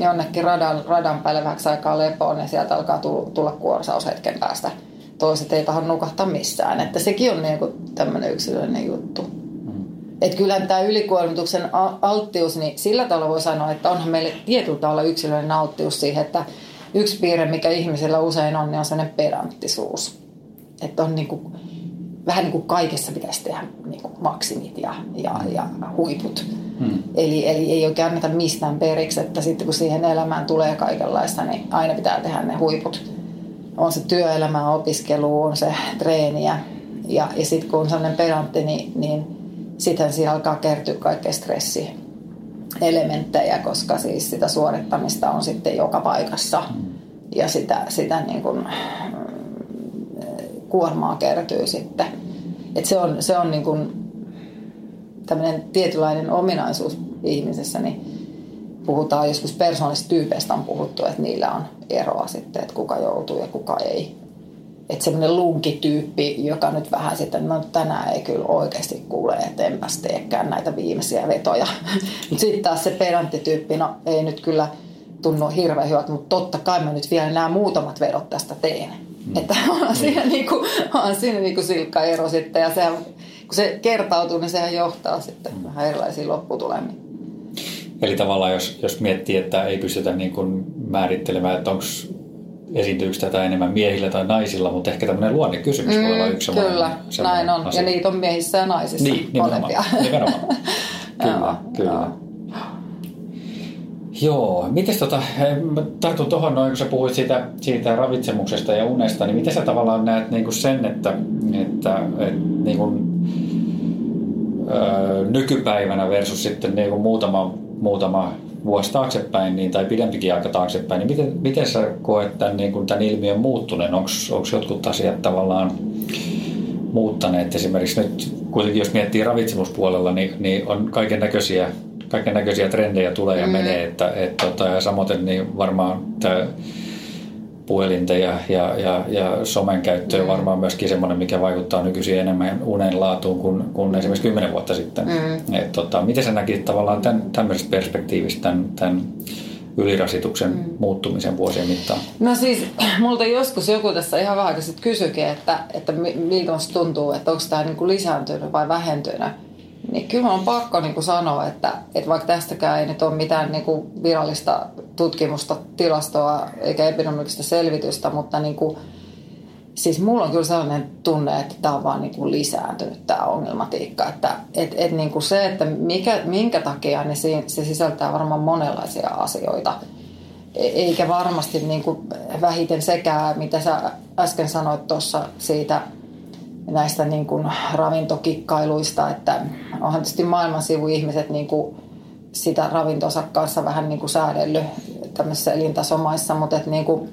jonnekin radan, radan päälle vähäksi aikaa lepoon, niin sieltä alkaa tulla, kuorsaus hetken päästä. Toiset ei tahdo nukahtaa missään. Että sekin on niin tämmöinen yksilöllinen juttu. Mm. Että kyllähän tämä ylikuormituksen alttius, niin sillä tavalla voi sanoa, että onhan meille tietyllä tavalla yksilöllinen alttius siihen, että yksi piirre, mikä ihmisellä usein on, niin on sellainen pedanttisuus. Että on niin kuin, vähän niin kuin kaikessa pitäisi tehdä niin kuin maksimit ja, ja, ja huiput. Hmm. Eli, eli ei oikein anneta mistään periksi, että sitten kun siihen elämään tulee kaikenlaista, niin aina pitää tehdä ne huiput. On se työelämä, opiskelu, on se treeniä. Ja, ja sitten kun on sellainen perantti, niin, niin sitten siihen alkaa kertyä kaikkea stressi elementtejä, koska siis sitä suorittamista on sitten joka paikassa. Hmm. Ja sitä, sitä niin kuin, kuormaa kertyy sitten. Et se on, se on niin kuin tämmöinen tietynlainen ominaisuus ihmisessä, niin puhutaan joskus persoonallisista tyypeistä on puhuttu, että niillä on eroa sitten, että kuka joutuu ja kuka ei. Että semmoinen lunkityyppi, joka nyt vähän sitten, no tänään ei kyllä oikeasti kuule, että enpäs teekään näitä viimeisiä vetoja. [laughs] Mutta sitten taas se pedanttityyppi, no ei nyt kyllä tunnu hirveän hyvältä, mutta totta kai mä nyt vielä nämä muutamat vedot tästä teen. Mm. Että on siinä, niinku, on siinä niinku silkka ero sitten ja sehän kun se kertautuu, niin sehän johtaa sitten vähän erilaisiin lopputulemiin.
Eli tavallaan jos, jos miettii, että ei pystytä niin kuin määrittelemään, että onko esiintyykö tätä enemmän miehillä tai naisilla, mutta ehkä tämmöinen luonnekysymys mm, voi olla yksi
Kyllä, näin on. Asia. Ja niitä on miehissä ja naisissa
niin, nimenomaan, nimenomaan. kyllä, [laughs] kyllä. Joo. Joo, miten tota, mä tartun tuohon noin, kun sä puhuit siitä, siitä ravitsemuksesta ja unesta, niin miten sä tavallaan näet niin kuin sen, että, että, että niin kuin, öö, nykypäivänä versus sitten niin kuin muutama, muutama vuosi taaksepäin niin, tai pidempikin aika taaksepäin, niin miten, miten sä koet tämän, niin kuin tämän ilmiön muuttuneen? Onko jotkut asiat tavallaan muuttaneet? Esimerkiksi nyt kuitenkin jos miettii ravitsemuspuolella, niin, niin on kaiken näköisiä kaiken näköisiä trendejä tulee ja mm. menee, että et, tota, ja samoin niin varmaan tämä puhelinten ja, ja, ja, ja somen käyttö on mm. varmaan myöskin semmoinen, mikä vaikuttaa nykyisin enemmän unen laatuun kuin, kuin esimerkiksi kymmenen vuotta sitten. Mm. Et, tota, miten sä näkisit tavallaan tämän, tämmöisestä perspektiivistä tämän, tämän ylirasituksen mm. muuttumisen vuosien mittaan?
No siis, [clears throat] multa joskus joku tässä ihan vähän sitten kysyikin, että, että miltä tuntuu, että onko tämä niinku lisääntynyt vai vähentynyt. Niin kyllä on pakko niin kuin sanoa, että, että vaikka tästäkään ei nyt ole mitään niin kuin virallista tutkimusta, tilastoa eikä epidemiologista selvitystä, mutta niin kuin, siis mulla on kyllä sellainen tunne, että tämä on vaan niin kuin lisääntynyt tämä ongelmatiikka. Että et, et niin kuin se, että mikä, minkä takia, niin se, sisältää varmaan monenlaisia asioita. E, eikä varmasti niin kuin vähiten sekä, mitä sä äsken sanoit tuossa siitä – näistä niin kuin ravintokikkailuista, että onhan tietysti maailman sivuihmiset niin kuin sitä ravintonsa kanssa vähän niin kuin säädellyt tämmöisissä elintasomaissa, mutta, että niin kuin,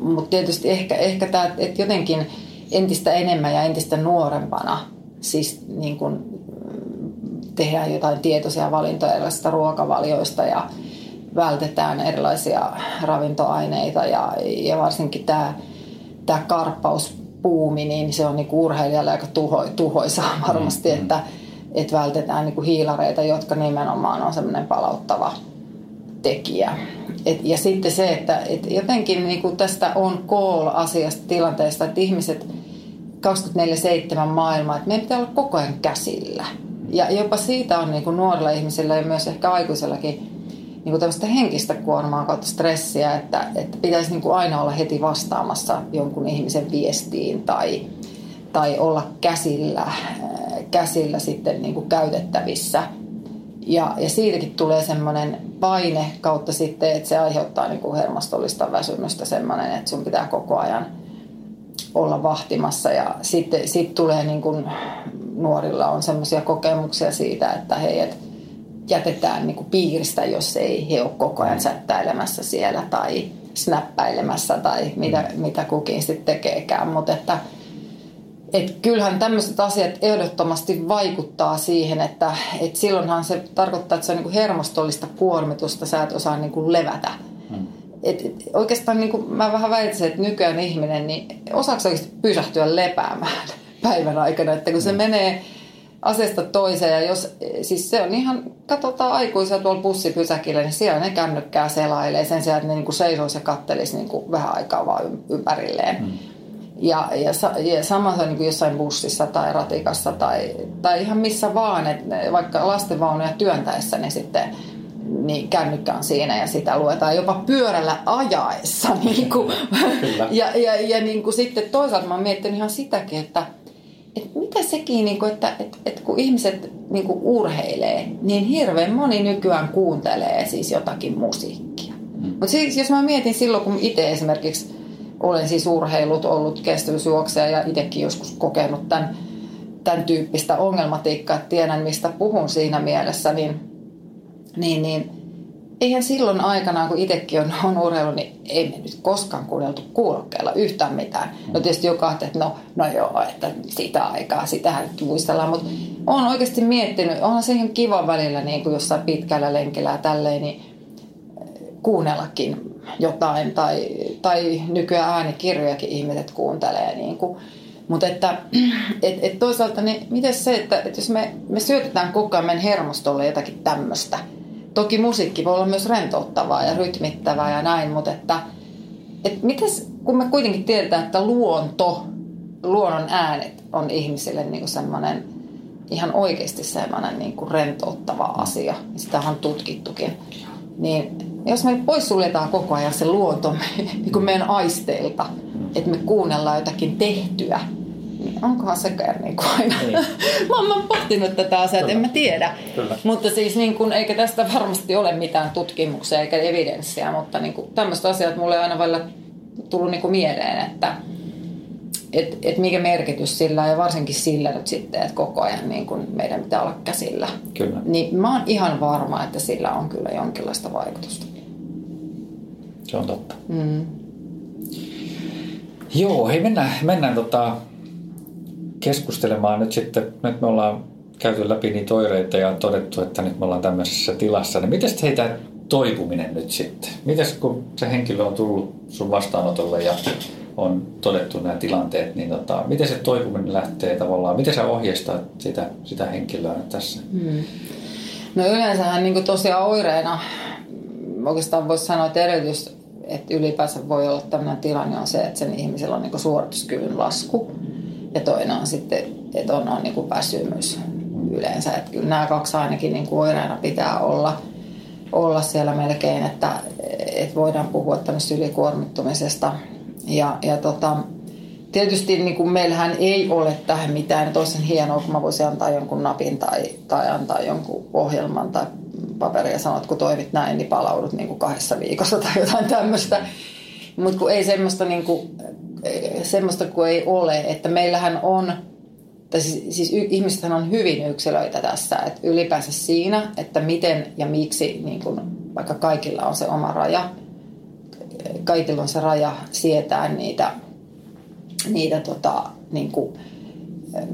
mutta tietysti ehkä, ehkä tämä, että jotenkin entistä enemmän ja entistä nuorempana siis niin kuin tehdään jotain tietoisia valintoja erilaisista ruokavalioista ja vältetään erilaisia ravintoaineita ja, ja varsinkin tämä, tämä karppaus puumi, niin se on niinku urheilijalle aika tuho, tuhoisaa varmasti, mm, että et vältetään niinku hiilareita, jotka nimenomaan on semmoinen palauttava tekijä. Et, ja sitten se, että et jotenkin niinku tästä on call-asiasta tilanteesta, että ihmiset 24-7 maailma, että meidän pitää olla koko ajan käsillä. Ja jopa siitä on niinku nuorilla ihmisillä ja myös ehkä aikuisellakin niin kuin tämmöistä henkistä kuormaa kautta stressiä, että, että pitäisi niin kuin aina olla heti vastaamassa jonkun ihmisen viestiin tai, tai olla käsillä, äh, käsillä sitten niin kuin käytettävissä. Ja, ja siitäkin tulee semmoinen paine kautta sitten, että se aiheuttaa niin kuin hermostollista väsymystä semmoinen, että sun pitää koko ajan olla vahtimassa. Ja sitten sit tulee niin kuin nuorilla on semmoisia kokemuksia siitä, että hei, että jätetään niin kuin piiristä, jos ei he ole koko ajan sättäilemässä siellä tai snappäilemässä tai mitä, mm. mitä kukin sitten tekeekään. Mutta että et kyllähän tämmöiset asiat ehdottomasti vaikuttaa siihen, että et silloinhan se tarkoittaa, että se on niin kuin hermostollista kuormitusta, sä et osaa niin kuin levätä. Mm. Et, et oikeastaan niin kuin mä vähän väittäisin, että nykyään ihminen, niin osaako oikeasti pysähtyä lepäämään [laughs] päivän aikana, että kun se mm. menee asiasta toiseen. Ja jos, siis se on ihan, katsotaan aikuisia tuolla bussipysäkillä, niin siellä ne kännykkää selailee sen sijaan, että ne niin seisoisi ja kattelisi niin vähän aikaa vaan ympärilleen. Hmm. Ja, ja, ja sama se on niin jossain bussissa tai ratikassa tai, tai ihan missä vaan, että vaikka lastenvaunuja työntäessä, niin sitten niin kännykkä on siinä ja sitä luetaan jopa pyörällä ajaessa. [laughs] Niin kuin. ja, ja, ja niin kuin sitten toisaalta mä oon miettinyt ihan sitäkin, että – et mitä sekin, niin kuin, että et, et kun ihmiset niin kuin urheilee, niin hirveän moni nykyään kuuntelee siis jotakin musiikkia. Mm. Mutta siis, jos mä mietin silloin, kun itse esimerkiksi olen siis urheilut, ollut kestävyysjuokseja ja itsekin joskus kokenut tämän, tämän tyyppistä ongelmatiikkaa, että tiedän mistä puhun siinä mielessä, niin, niin, niin eihän silloin aikanaan, kun itsekin on, on urheilu, niin ei me nyt koskaan kuunneltu kuulokkeella yhtään mitään. No tietysti joka että no, no joo, että sitä aikaa, sitähän nyt muistellaan, mutta olen oikeasti miettinyt, onhan se ihan kiva välillä niin kuin jossain pitkällä lenkillä ja tälleen, niin eh, kuunnellakin jotain tai, tai nykyään äänikirjojakin ihmiset kuuntelee niin kuin, mutta että [clears throat] et, et toisaalta, niin miten se, että, että jos me, me syötetään koko ajan meidän hermostolle jotakin tämmöistä, Toki musiikki voi olla myös rentouttavaa ja rytmittävää ja näin, mutta että, että mites, kun me kuitenkin tiedetään, että luonto, luonnon äänet on ihmisille niin semmoinen ihan oikeasti semmoinen niin kuin rentouttava asia. Sitä on tutkittukin. Niin jos me poissuljetaan koko ajan se luonto [laughs] niin kuin meidän aisteilta, että me kuunnellaan jotakin tehtyä, onkohan niin kuin aina. Niin. [laughs] mä oon pohtinut tätä asiaa, en mä tiedä. Kyllä. Mutta siis niin kuin, eikä tästä varmasti ole mitään tutkimuksia eikä evidenssiä, mutta niin kuin, tämmöiset asiat mulle aina välillä tullut niin mieleen, että et, et mikä merkitys sillä ja varsinkin sillä nyt sitten, että koko ajan niin kun meidän pitää olla käsillä.
Kyllä.
Niin mä oon ihan varma, että sillä on kyllä jonkinlaista vaikutusta.
Se on totta. Mm. Joo, hei mennään, mennään tota keskustelemaan nyt sitten. Nyt me ollaan käyty läpi niitä oireita ja todettu, että nyt me ollaan tämmöisessä tilassa. Niin miten heitä toipuminen nyt sitten? Mites kun se henkilö on tullut sun vastaanotolle ja on todettu nämä tilanteet, niin tota, miten se toipuminen lähtee tavallaan, miten sä ohjeistat sitä, sitä henkilöä tässä? Hmm.
No yleensähän niin tosiaan oireena, oikeastaan voisi sanoa, että edellytys, että ylipäänsä voi olla tämmöinen tilanne on se, että sen ihmisellä on niin suorituskyvyn lasku. Ja toinen on sitten, että on, on niin väsymys yleensä. Että kyllä nämä kaksi ainakin niin oireena pitää olla, olla siellä melkein, että, että voidaan puhua tämmöistä ylikuormittumisesta – ja, ja tota, tietysti niin kuin meillähän ei ole tähän mitään toisen hienoa, kun mä voisin antaa jonkun napin tai, tai antaa jonkun ohjelman tai paperia ja sanoa, että kun toivit näin, niin palaudut niin kuin kahdessa viikossa tai jotain tämmöistä. Mutta kun ei semmoista, niin kuin, semmoista kun ei ole, että meillähän on, tai siis, siis ihmisethän on hyvin yksilöitä tässä, että ylipäänsä siinä, että miten ja miksi, niin kuin, vaikka kaikilla on se oma raja – kaikilla on se raja sietää niitä, niitä tota, niin kuin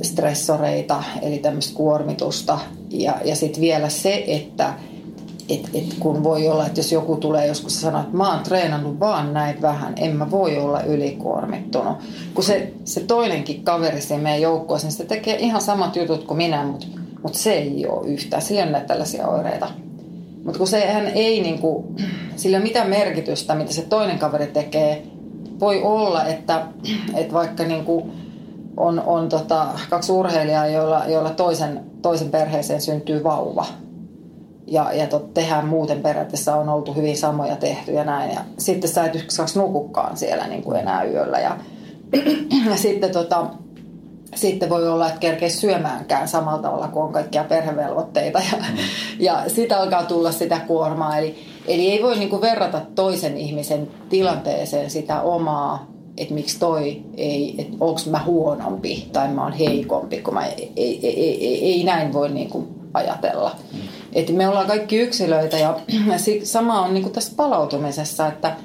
stressoreita, eli tämmöistä kuormitusta. Ja, ja sitten vielä se, että et, et kun voi olla, että jos joku tulee joskus sanoa, että mä oon treenannut vaan näin vähän, en mä voi olla ylikuormittunut. Kun se, se toinenkin kaveri siinä meidän joukkueessa, niin se tekee ihan samat jutut kuin minä, mutta, mutta se ei ole yhtään. Sillä on näitä tällaisia oireita. Mutta kun sehän ei niinku, [clears throat] sillä mitään merkitystä, mitä se toinen kaveri tekee. Voi olla, että, [clears throat] että vaikka niinku on, on tota, kaksi urheilijaa, joilla, joilla toisen, toisen perheeseen syntyy vauva. Ja, ja tot, tehdään muuten periaatteessa on oltu hyvin samoja tehty ja näin. Ja sitten sä et yksi kaksi nukukkaan siellä niin kuin enää yöllä. Ja, [clears throat] ja sitten tota, sitten voi olla, että kerkee syömäänkään samalla tavalla kuin on kaikkia perhevelvoitteita ja, mm. [laughs] ja sitä alkaa tulla sitä kuormaa. Eli, eli ei voi niinku verrata toisen ihmisen tilanteeseen sitä omaa, että miksi toi ei, että onko mä huonompi tai mä oon heikompi, kun mä ei, ei, ei, ei, ei näin voi niinku ajatella. Mm. Että me ollaan kaikki yksilöitä ja, [clears throat] sama on niinku tässä palautumisessa, että,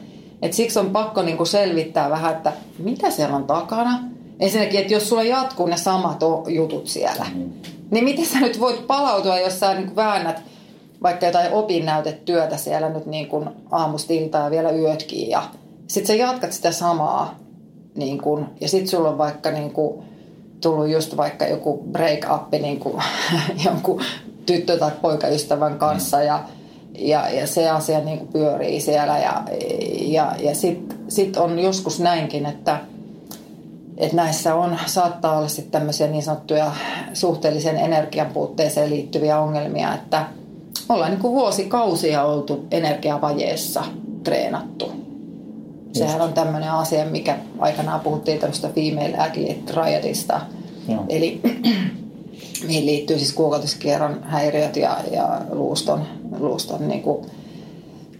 että siksi on pakko niinku selvittää vähän, että mitä siellä on takana – Ensinnäkin, että jos sulla jatkuu ne samat jutut siellä, mm. niin miten sä nyt voit palautua, jos sä niin väännät vaikka jotain opinnäytetyötä siellä nyt niin kuin aamusta iltaa ja vielä yötkin ja sitten sä jatkat sitä samaa niin kuin, ja sitten sulla on vaikka niin kuin, tullut just vaikka joku break-up niin kuin, [laughs] jonkun tyttö- tai poikaystävän kanssa ja, ja, ja se asia niin kuin pyörii siellä ja, ja, ja sitten sit on joskus näinkin, että – että näissä on, saattaa olla sitten tämmöisiä niin sanottuja suhteellisen energian puutteeseen liittyviä ongelmia, että ollaan niin kuin vuosikausia oltu energiavajeessa treenattu. Sehän on tämmöinen asia, mikä aikanaan puhuttiin tämmöistä female athlete triadista. Joo. Eli mihin liittyy siis kuukautiskierron häiriöt ja, ja luuston, luuston niin kuin,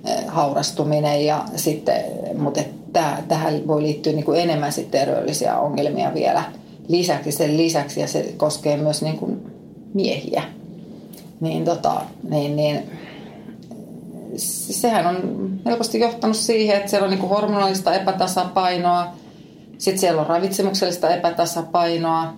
eh, haurastuminen. Ja sitten, mutta tähän voi liittyä niin kuin enemmän sitten terveydellisiä ongelmia vielä lisäksi sen lisäksi ja se koskee myös niin kuin miehiä. Niin, tota, niin, niin, sehän on helposti johtanut siihen, että siellä on niin kuin hormonaalista epätasapainoa, sitten siellä on ravitsemuksellista epätasapainoa,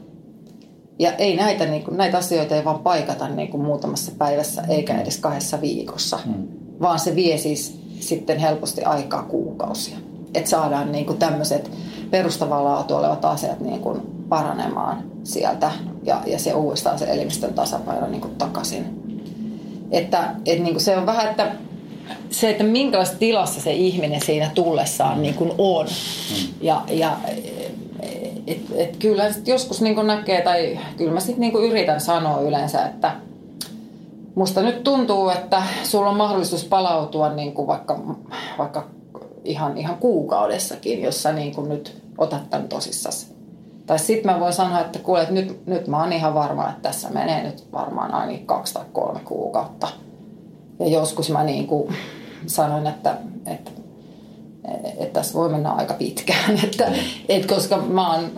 ja ei näitä, niin kuin, näitä asioita ei vaan paikata niin kuin muutamassa päivässä eikä edes kahdessa viikossa, hmm. vaan se vie siis sitten helposti aikaa kuukausia että saadaan niin kuin tämmöiset perustavaa laatu olevat asiat niin kuin paranemaan sieltä ja, ja se uudestaan se elimistön tasapaino niin kuin takaisin. Että, että niin kuin se on vähän, että se, että minkälaisessa tilassa se ihminen siinä tullessaan niin kuin on. Ja, ja et, et kyllä sit joskus niin näkee, tai kyllä mä sitten niin yritän sanoa yleensä, että musta nyt tuntuu, että sulla on mahdollisuus palautua niin kuin vaikka, vaikka ihan, ihan kuukaudessakin, jos sä niin kuin nyt otat tämän tosissasi. Tai sitten mä voin sanoa, että kuule, että nyt, nyt mä oon ihan varma, että tässä menee nyt varmaan ainakin kaksi tai kolme kuukautta. Ja joskus mä niin kuin sanoin, että, että, että tässä voi mennä aika pitkään. [laughs] Että, että koska mä oon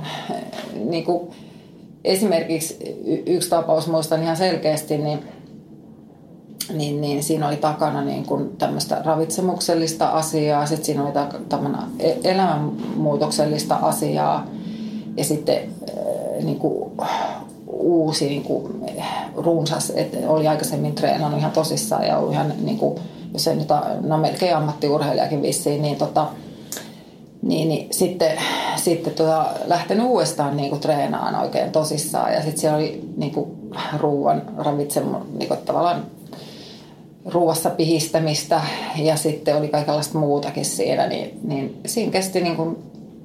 niin kuin, esimerkiksi yksi tapaus muistan ihan selkeästi, niin niin, niin siinä oli takana niin kuin tämmöistä ravitsemuksellista asiaa, sitten siinä oli tämmöinen elämänmuutoksellista asiaa ja sitten äh, niin kuin, uusi niin kuin, runsas, että oli aikaisemmin treenannut ihan tosissaan ja ollut ihan, niin kuin, jos se nyt no melkein ammattiurheilijakin vissiin, niin, tota, niin, niin sitten, sitten tota, lähtenyt uudestaan niin kuin, treenaan oikein tosissaan ja sitten siellä oli niin kuin, ruuan ravitsemu, niin kuin, tavallaan ruuassa pihistämistä ja sitten oli kaikenlaista muutakin siinä, niin, niin siinä kesti niin kuin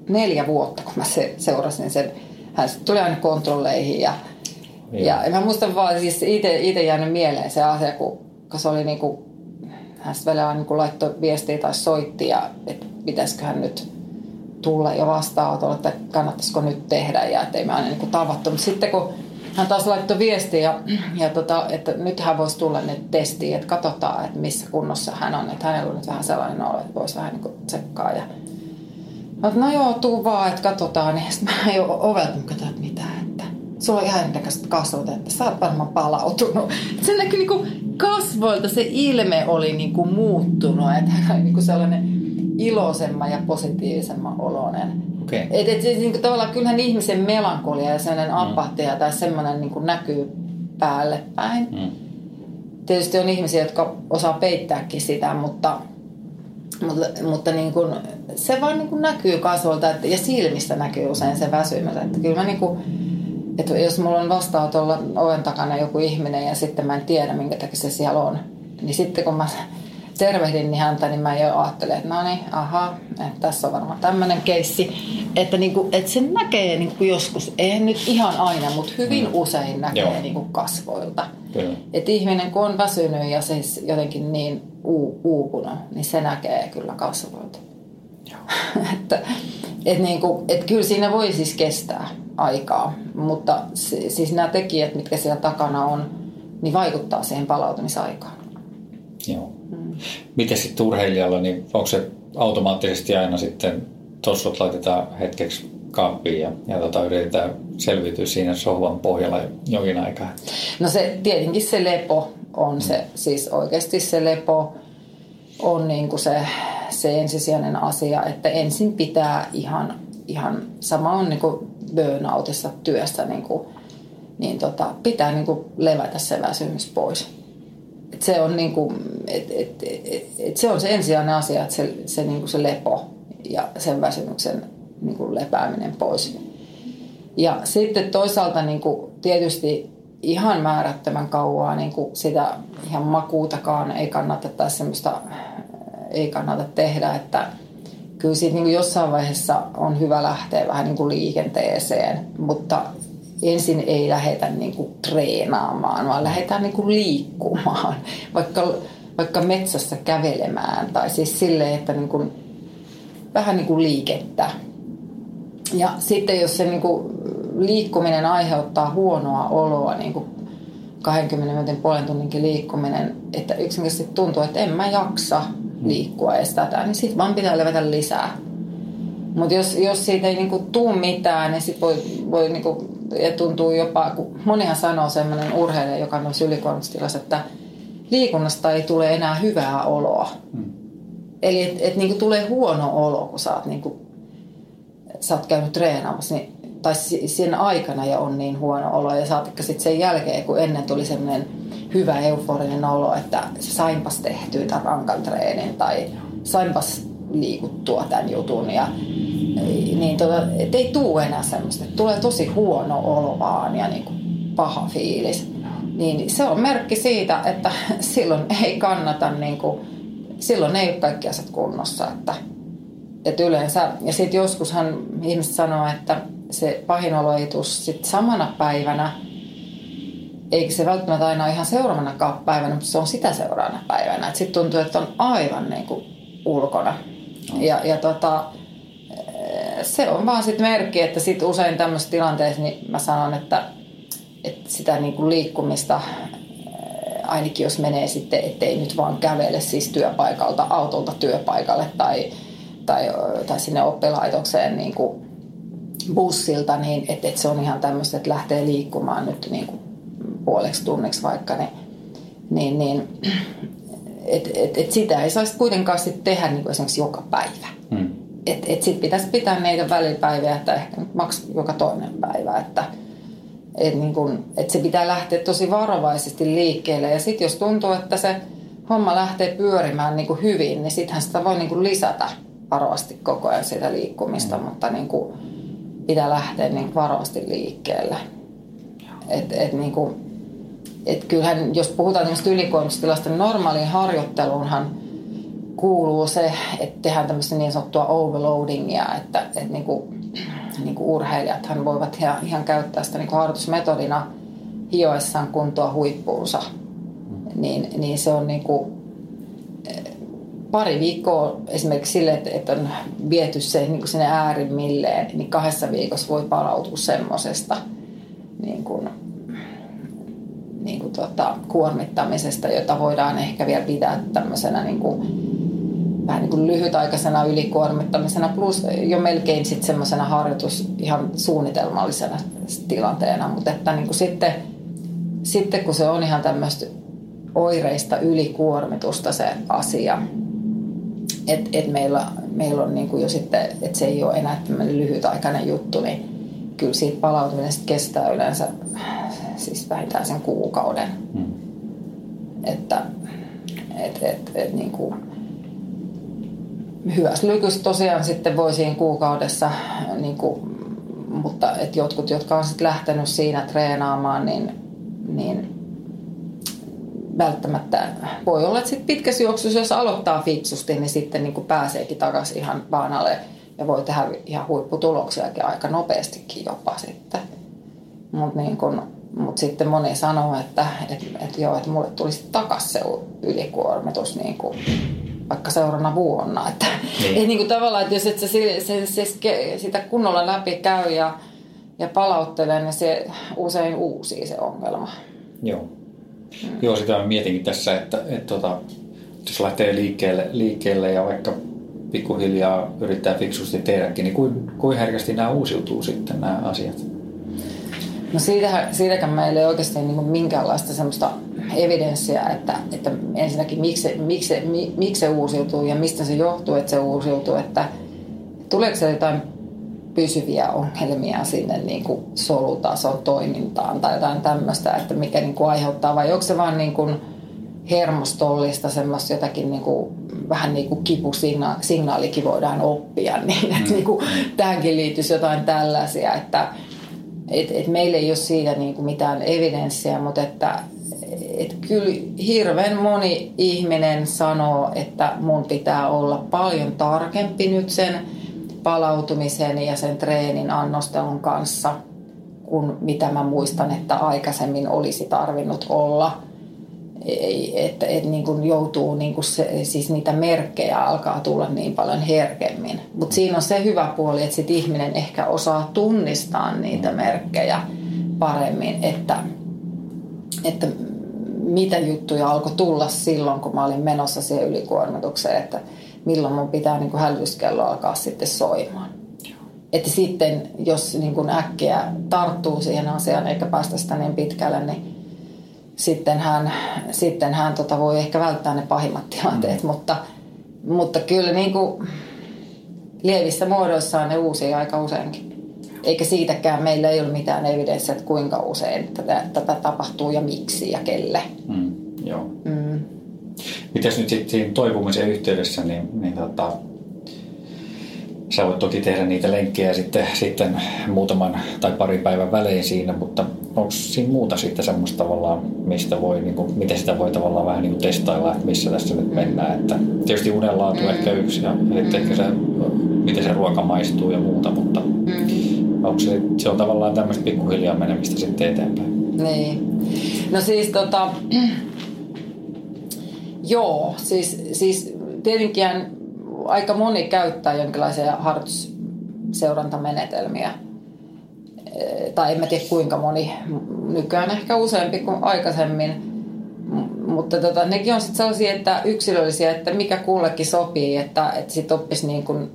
neljä vuotta, kun mä se, seurasin sen. Hän tuli aina kontrolleihin ja, niin. ja mä muistan vaan siis itse jäänyt mieleen se asia, kun, kun se oli niin kuin, hän sitten välillä niin laittoi viestiä tai soitti ja että pitäisikö hän nyt tulla jo vastaanotolle, että kannattaisiko nyt tehdä ja että ei me aina niin tavattu. Mutta sitten kun hän taas laittoi viestiä, ja, ja tota, että nyt hän voisi tulla ne testiin, että katsotaan, että missä kunnossa hän on. Että hänellä on nyt vähän sellainen olo, että voisi vähän niin kuin tsekkaa. Ja, no joo, tuu vaan, että katsotaan. Niin sitten mä jo ovelta että mitä, että sulla on ihan ennenkäiset kasvot, että sä oot varmaan palautunut. [laughs] Se näkyy niin kuin kasvoilta, se ilme oli niin kuin muuttunut, että hän oli niin kuin sellainen iloisemman ja positiivisemman oloinen.
Okay.
Et, et, siis, niin kuin, tavallaan kyllähän ihmisen melankolia ja sellainen mm. apatia tai semmoinen niin kuin näkyy päälle päin. Mm. Tietysti on ihmisiä, jotka osaa peittääkin sitä, mutta, mutta, mutta niin kuin, se vaan niin kuin näkyy kasvolta että, ja silmistä näkyy usein se väsymys. Että kyllä mä niin kuin, että jos mulla on vastaanotolla oven takana joku ihminen ja sitten mä en tiedä, minkä takia se siellä on, niin sitten kun mä [laughs] tervehdin niin häntä, niin mä jo ajattelin, että no niin, aha, että tässä on varmaan tämmöinen keissi. Että, niin kuin, että se näkee niin kuin joskus, ei nyt ihan aina, mutta hyvin mm. usein näkee niin kuin kasvoilta. Kyllä. Että ihminen kun on väsynyt ja siis jotenkin niin uu, uupunut, niin se näkee kyllä kasvoilta. [laughs] että, et niin kuin, et kyllä siinä voi siis kestää aikaa, mutta siis nämä tekijät, mitkä siellä takana on, niin vaikuttaa siihen palautumisaikaan.
Joo. Miten sitten urheilijalla, niin onko se automaattisesti aina sitten tossut laitetaan hetkeksi kaappiin ja, ja tota, yritetään selviytyä siinä sohvan pohjalla jokin aikaa?
No se tietenkin se lepo on se, siis oikeasti se lepo on niin kuin se, se ensisijainen asia, että ensin pitää ihan, ihan sama on niin kuin burnoutissa työssä, niin, kuin, niin tota, pitää niin kuin levätä se väsymys pois et se on niinku, et, et, et, et se on se ensisijainen asia, että se, se, niinku se lepo ja sen väsymyksen niinku lepääminen pois. Ja sitten toisaalta niinku, tietysti ihan määrättömän kauaa niinku sitä ihan makuutakaan ei kannata tai semmoista ei kannata tehdä, että kyllä siitä niin jossain vaiheessa on hyvä lähteä vähän niin kuin liikenteeseen, mutta ensin ei lähdetä niin kuin treenaamaan, vaan lähdetään niin kuin liikkumaan, [laughs] vaikka, vaikka metsässä kävelemään tai siis silleen, että niin kuin, vähän niin kuin liikettä. Ja sitten jos se niin kuin liikkuminen aiheuttaa huonoa oloa, niin kuin 20 minuutin puolen tunninkin liikkuminen, että yksinkertaisesti tuntuu, että en mä jaksa liikkua edes tätä, niin sitten vaan pitää levätä lisää. Mutta jos, jos siitä ei niinku tuu mitään, niin sitten voi, voi niinku ja tuntuu jopa, kun monihan sanoo semmoinen urheilija, joka on ylikuormitustilassa, että liikunnasta ei tule enää hyvää oloa. Hmm. Eli että et niinku tulee huono olo, kun sä oot, niinku, sä oot käynyt treenaamassa, niin, tai siinä aikana jo on niin huono olo, ja saatikka sitten sen jälkeen, kun ennen tuli semmoinen hyvä euforinen olo, että sainpas tehtyä tämän rankan treenin, tai sainpas liikuttua tämän jutun, ja niin tota, et ei tuu enää semmoista. Tulee tosi huono olo vaan ja niin kuin paha fiilis. Niin se on merkki siitä, että [laughs] silloin ei kannata, niin kuin, silloin ei ole kaikki asiat kunnossa. Että, että yleensä, ja sitten joskushan ihmiset sanoo, että se pahin olo ei tule sit samana päivänä, eikä se välttämättä aina ihan seuraavana päivänä, mutta se on sitä seuraavana päivänä. Sitten tuntuu, että on aivan niin kuin ulkona. Ja, ja tota, se on vaan sitten merkki, että sit usein tämmöisessä tilanteessa niin mä sanon, että, että sitä niin kuin liikkumista ainakin jos menee sitten, ettei nyt vaan kävele siis työpaikalta autolta työpaikalle tai, tai, tai sinne oppilaitokseen niin kuin bussilta, niin että, että se on ihan tämmöistä, että lähtee liikkumaan nyt niin kuin puoleksi tunniksi vaikka, niin, niin, niin et, et, et sitä ei saisi kuitenkaan sit tehdä niin kuin esimerkiksi joka päivä. Hmm. Että et sitten pitäisi pitää niitä välipäiviä, että ehkä maks joka toinen päivä, että et niin kun, et se pitää lähteä tosi varovaisesti liikkeelle. Ja sitten jos tuntuu, että se homma lähtee pyörimään niin kuin hyvin, niin sittenhän sitä voi niin kuin lisätä varovasti koko ajan sitä liikkumista, hmm. mutta niin kuin pitää lähteä niin varovasti liikkeelle. Et, et niin kuin, et kyllähän, jos puhutaan ylikuormitustilasta, niin normaaliin harjoitteluunhan kuuluu se, että tehdään tämmöistä niin sanottua overloadingia, että, että niin kuin, niin kuin urheilijathan voivat ihan, ihan käyttää sitä niin kuin harjoitusmetodina hioessaan kuntoa huippuunsa. Niin, niin se on niin kuin, pari viikkoa esimerkiksi sille, että, että on viety se niin kuin sinne äärimmilleen, niin kahdessa viikossa voi palautua semmoisesta niin kuin, niin kuin tota, kuormittamisesta, jota voidaan ehkä vielä pitää tämmöisenä niin kuin, vähän niin kuin lyhytaikaisena ylikuormittamisena plus jo melkein sitten semmoisena harjoitus ihan suunnitelmallisena tilanteena, mutta että niin kuin sitten, sitten kun se on ihan tämmöistä oireista ylikuormitusta se asia, että et meillä, meillä on niin kuin jo sitten, että se ei ole enää tämmöinen lyhytaikainen juttu, niin kyllä siitä palautuminen kestää yleensä siis vähintään sen kuukauden. Hmm. Että et, et, et, niin kuin, hyvässä lykyssä tosiaan sitten voisiin kuukaudessa, niin kuin, mutta et jotkut, jotka on sitten lähtenyt siinä treenaamaan, niin, niin välttämättä voi olla, että sitten pitkässä juoksussa, jos aloittaa fiksusti, niin sitten niin kuin pääseekin takaisin ihan baanalle ja voi tehdä ihan huipputuloksiakin aika nopeastikin jopa sitten. Mutta niin mut sitten moni sanoo, että et, et joo, että mulle tulisi takaisin se ylikuormitus niin kuin vaikka seuraavana vuonna. Että, niin. et niin kuin tavallaan, että jos et sä se, se, se, sitä kunnolla läpi käy ja, ja palauttelee, niin se usein uusii se ongelma.
Joo. Mm. Joo, sitä mä mietinkin tässä, että, että, että tota, jos lähtee liikkeelle, liikkeelle ja vaikka pikkuhiljaa yrittää fiksusti tehdäkin, niin kuin, kuin herkästi nämä uusiutuu sitten nämä asiat?
No siitähän, siitäkään meillä ei oikeasti niin kuin minkäänlaista semmoista evidenssiä, että, että ensinnäkin miksi, miksi, miksi se uusiutuu ja mistä se johtuu, että se uusiutuu, että tuleeko se jotain pysyviä ongelmia sinne niin kuin solutason toimintaan tai jotain tämmöistä, että mikä niin kuin aiheuttaa vai onko se vaan niin kuin hermostollista semmoista jotakin niin kuin, vähän niin kuin kipusignaalikin voidaan oppia, niin että mm. niin kuin, tähänkin liittyisi jotain tällaisia, että et, et meillä ei ole siitä niin kuin mitään evidenssiä, mutta että et kyllä hirveän moni ihminen sanoo, että mun pitää olla paljon tarkempi nyt sen palautumisen ja sen treenin annostelun kanssa, kuin mitä mä muistan, että aikaisemmin olisi tarvinnut olla. Että et, niin kuin joutuu, niin kuin se, siis niitä merkkejä alkaa tulla niin paljon herkemmin. Mutta siinä on se hyvä puoli, että sit ihminen ehkä osaa tunnistaa niitä merkkejä paremmin, että, että mitä juttuja alkoi tulla silloin, kun mä olin menossa siihen ylikuormitukseen, että milloin mun pitää niin kuin hälytyskello alkaa sitten soimaan. Että sitten, jos niin kuin äkkiä tarttuu siihen asiaan eikä päästä sitä niin pitkälle, niin sitten hän, sitten hän tota voi ehkä välttää ne pahimmat tilanteet, mm. mutta, mutta kyllä niin kuin lievissä muodoissaan ne uusi aika useinkin. Eikä siitäkään meillä ei ole mitään evidenssiä, että kuinka usein tätä, tätä tapahtuu ja miksi ja kelle.
Mm, joo. Mm. Mitäs nyt sitten siinä toipumisen yhteydessä, niin, niin tota, sä voit toki tehdä niitä lenkkejä sitten, sitten muutaman tai pari päivän välein siinä, mutta onko siinä muuta sitten semmoista tavallaan, mistä voi, niin kuin, miten sitä voi tavallaan vähän niin kuin testailla, että missä tässä nyt mennään. Että tietysti unenlaatu mm. ehkä yksi ja sitten ehkä se, miten se ruoka maistuu ja muuta, mutta mm onko se, se on tavallaan tämmöistä pikkuhiljaa menemistä sitten eteenpäin?
Niin. No siis tota, [clears throat] joo, siis, siis tietenkin aika moni käyttää jonkinlaisia harjoitusseurantamenetelmiä. Tai en mä tiedä kuinka moni, nykyään ehkä useampi kuin aikaisemmin. Mutta tota, nekin on sitten sellaisia, että yksilöllisiä, että mikä kullekin sopii, että, että sitten oppisi niin kuin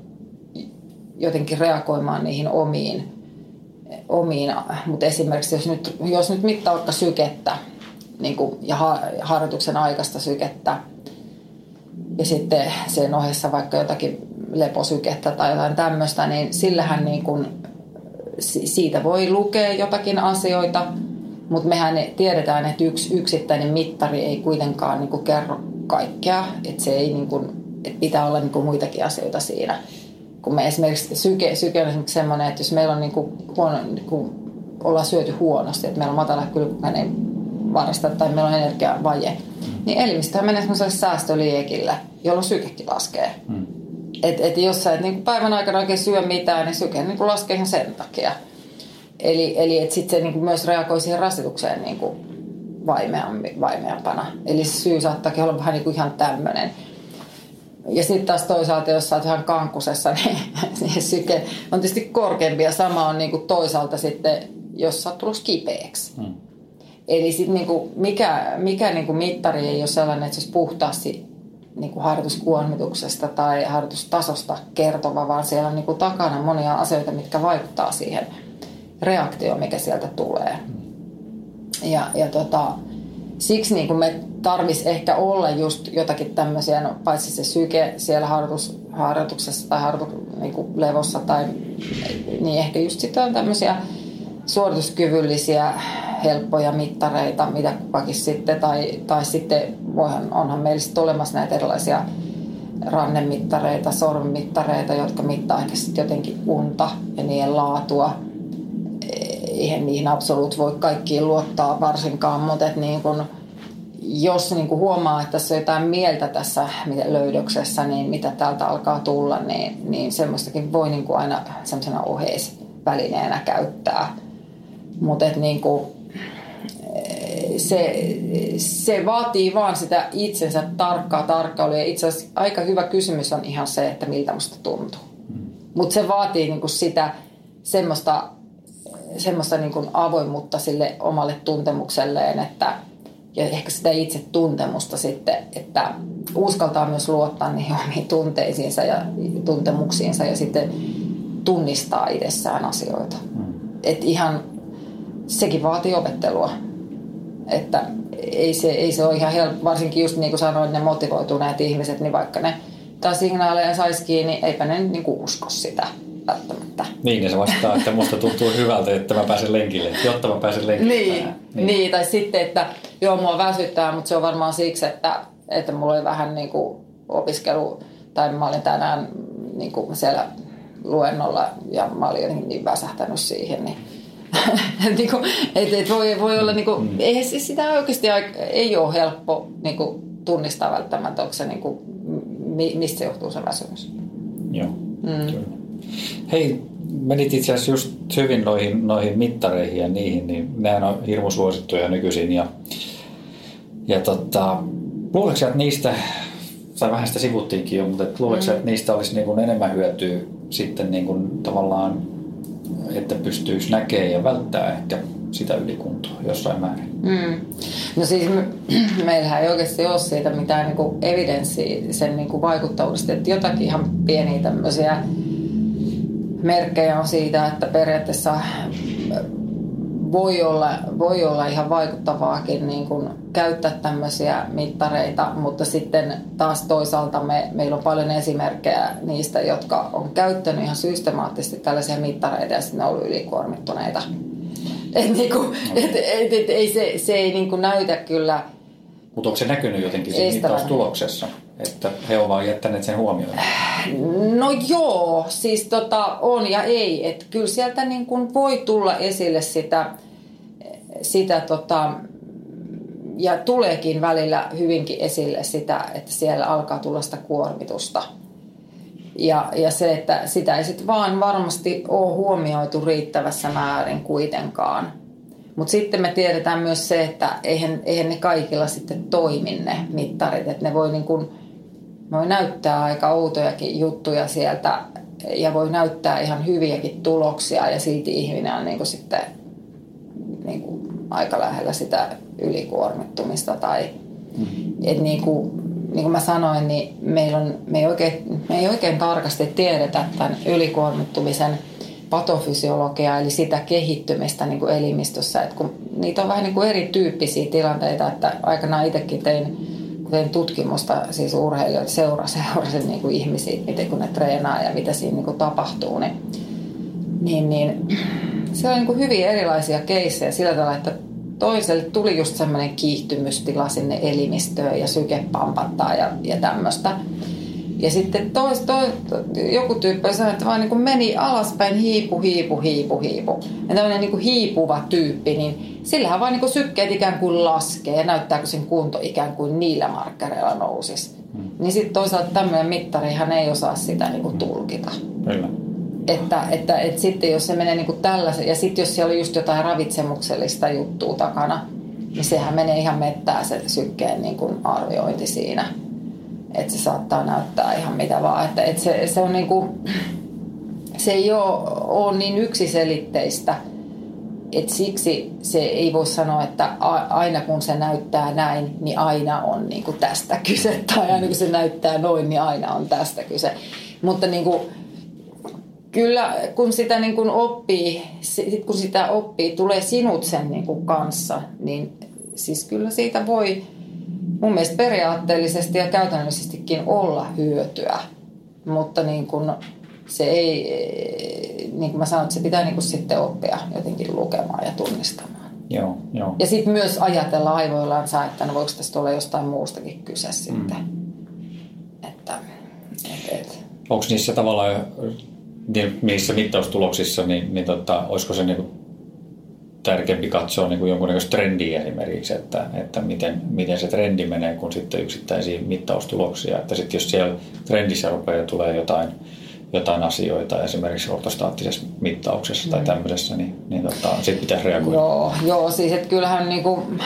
jotenkin reagoimaan niihin omiin, omiin. mutta esimerkiksi jos nyt, jos nyt mittaa vaikka sykettä niin kuin, ja harjoituksen aikaista sykettä ja sitten sen ohessa vaikka jotakin leposykettä tai jotain tämmöistä, niin sillähän niin kuin, siitä voi lukea jotakin asioita, mutta mehän tiedetään, että yksi yksittäinen mittari ei kuitenkaan niin kuin kerro kaikkea, että se ei niin kuin, että pitää olla niin kuin muitakin asioita siinä. Kun me esimerkiksi syke, syke on esimerkiksi semmoinen, että jos meillä on niin kuin huono, niin kuin ollaan syöty huonosti, että meillä on matala kylmäinen varasta tai meillä on energiavaje, mm. niin elimistöhän menee semmoiselle säästöliekille, jolloin sykekin laskee. Mm. Et, et jos sä et niin päivän aikana oikein syö mitään, niin syke niin kuin laskee ihan sen takia. Eli, eli että sitten se niin kuin myös reagoi siihen rasitukseen niin kuin vaimeampana. Eli se syy saattaakin olla vähän niin kuin ihan tämmöinen. Ja sitten taas toisaalta, jos sä oot ihan kankusessa, [laughs] niin, niin syke on tietysti korkeampi ja sama on niin kuin toisaalta sitten, jos sä oot tullut kipeäksi. Hmm. Eli sitten niin kuin mikä, mikä niin kuin mittari ei ole sellainen, että se olisi puhtaasti niin kuin harjoituskuormituksesta tai harjoitustasosta kertova, vaan siellä on niin kuin takana monia asioita, mitkä vaikuttaa siihen reaktioon, mikä sieltä tulee. Ja, ja tota, siksi niin kuin me tarvisi ehkä olla just jotakin tämmöisiä, no, paitsi se syke siellä harjoitus, harjoituksessa tai harjoitu, niin levossa, tai, niin ehkä just sitten on tämmöisiä suorituskyvyllisiä helppoja mittareita, mitä kukakin sitten, tai, tai sitten voihan, onhan meillä sitten olemassa näitä erilaisia rannemittareita, sormimittareita, jotka mittaa ehkä sitten jotenkin unta ja niiden laatua. Eihän niihin absoluut voi kaikkiin luottaa varsinkaan, mutta et niin kun, jos niin kuin huomaa, että tässä on jotain mieltä tässä löydöksessä, niin mitä täältä alkaa tulla, niin, niin semmoistakin voi niin aina semmoisena oheisvälineenä käyttää. Mutta niin kuin, se, se vaatii vaan sitä itsensä tarkkaa tarkkailua. Ja itse asiassa aika hyvä kysymys on ihan se, että miltä musta tuntuu. Mutta se vaatii niin kuin sitä semmoista, semmoista niin kuin avoimuutta sille omalle tuntemukselleen, että – ja ehkä sitä itse tuntemusta sitten, että uskaltaa myös luottaa niihin omiin tunteisiinsa ja tuntemuksiinsa ja sitten tunnistaa itsessään asioita. Mm. Et ihan sekin vaatii opettelua. Että ei se, ei se ole ihan helppo, varsinkin just niin kuin sanoin, ne motivoituneet ihmiset, niin vaikka ne taas signaaleja saisi kiinni, eipä ne niin kuin usko sitä välttämättä.
Niin, ja se vastaa, että musta tuntuu hyvältä, että mä pääsen lenkille, jotta mä pääsen lenkille.
Niin, niin. niin, tai sitten, että joo, mua väsyttää, mutta se on varmaan siksi, että, että mulla oli vähän niin kuin opiskelu, tai mä olin tänään niin kuin siellä luennolla ja mä olin jotenkin niin väsähtänyt siihen, niin [laughs] niin kuin, et, et voi, voi olla, niin kuin, mm. ei siis sitä oikeasti ei ole helppo niin kuin, tunnistaa välttämättä, onko se, niin kuin, mistä se johtuu se väsymys.
Joo, mm. kyllä. Hei, menit itse asiassa just hyvin noihin, noihin mittareihin ja niihin, niin nehän on hirmu suosittuja nykyisin. Ja, ja tota, luuletko että niistä, tai vähän sitä sivuttiinkin jo, mutta luuletko mm. että niistä olisi niin kuin enemmän hyötyä sitten niin kuin tavallaan, että pystyisi näkemään ja välttää ehkä sitä ylikuntoa jossain määrin?
Mm. No siis me, [clears throat] meillähän ei oikeasti ole siitä mitään niin kuin evidenssiä sen niin kuin vaikuttavuudesta, että jotakin ihan pieniä tämmöisiä merkkejä on siitä, että periaatteessa voi olla, voi olla ihan vaikuttavaakin niin kuin käyttää tämmöisiä mittareita, mutta sitten taas toisaalta me, meillä on paljon esimerkkejä niistä, jotka on käyttänyt ihan systemaattisesti tällaisia mittareita ja sitten ne on ollut ylikuormittuneita. [laughs] Et niin kuin, et, et, et, ei se, se ei niin kuin näytä kyllä –
mutta onko se näkynyt jotenkin siinä mittaustuloksessa, että he ovat jättäneet sen huomioon?
No joo, siis tota, on ja ei. Että kyllä sieltä niin kuin voi tulla esille sitä, sitä tota, ja tuleekin välillä hyvinkin esille sitä, että siellä alkaa tulla sitä kuormitusta. Ja, ja se, että sitä ei sitten vaan varmasti ole huomioitu riittävässä määrin kuitenkaan. Mutta sitten me tiedetään myös se, että eihän, eihän ne kaikilla sitten toimi ne mittarit. Että ne voi, niin kun, ne voi näyttää aika outojakin juttuja sieltä ja voi näyttää ihan hyviäkin tuloksia ja silti ihminen on niin sitten niin kuin aika lähellä sitä ylikuormittumista. Tai, mm-hmm. et niin kuin, niin kuin mä sanoin, niin meillä on, me, ei oikein, me ei oikein tarkasti tiedetä tämän ylikuormittumisen patofysiologiaa, eli sitä kehittymistä niin kuin elimistössä. Et kun niitä on vähän niin kuin erityyppisiä tilanteita, että aikanaan itsekin tein, tein tutkimusta siis urheilijoita seura, seurasin niin kuin ihmisiä, miten kun ne treenaa ja mitä siinä niin kuin tapahtuu, niin, niin, niin se on niin kuin hyvin erilaisia keissejä sillä tavalla, että toiselle tuli just semmoinen kiihtymystila sinne elimistöön ja syke pampattaa ja, ja tämmöistä. Ja sitten tois, tois, joku tyyppi sanoi, että vaan niin kuin meni alaspäin hiipu, hiipu, hiipu, hiipu. Ja tämmöinen niin kuin hiipuva tyyppi, niin sillähän vaan niin kuin sykkeet ikään kuin laskee ja näyttääkö sen kunto ikään kuin niillä markkereilla nousisi. Hmm. Niin sitten toisaalta tämmöinen mittari hän ei osaa sitä niin kuin tulkita.
Kyllä.
Että, että, että sitten jos se menee niin kuin tällaisen, ja sitten jos siellä on just jotain ravitsemuksellista juttua takana, niin sehän menee ihan mettää se sykkeen niin kuin arviointi siinä. Että se saattaa näyttää ihan mitä vaan. Että, että se, se, on niin kuin, se ei ole, ole niin yksiselitteistä, että siksi se ei voi sanoa, että aina kun se näyttää näin, niin aina on niin kuin tästä kyse. [laughs] Tai aina kun se näyttää noin, niin aina on tästä kyse. Mutta niin kuin, kyllä kun sitä niin kuin oppii, sit kun sitä oppii, tulee sinut sen niin kuin kanssa, niin siis kyllä siitä voi mun mielestä periaatteellisesti ja käytännöllisestikin olla hyötyä. Mutta niin kuin se ei, niin kuin mä sanoin, että se pitää niin kuin sitten oppia jotenkin lukemaan ja tunnistamaan.
Joo, joo.
Ja sitten myös ajatella aivoillaan, että no voiko tästä olla jostain muustakin kyse sitten. Mm. Että, et, et.
Onko niissä tavallaan niissä mittaustuloksissa, niin, niin tota, olisiko se niin tärkeämpi katsoa niin kuin jonkunnäköistä trendiä esimerkiksi, että, että miten, miten se trendi menee, kun sitten yksittäisiä mittaustuloksia. Että sitten jos siellä trendissä rupeaa tulee jotain, jotain asioita esimerkiksi ortostaattisessa mittauksessa mm. tai tämmöisessä, niin, niin tota, sitten pitäisi reagoida.
Joo, joo siis että kyllähän niin kuin,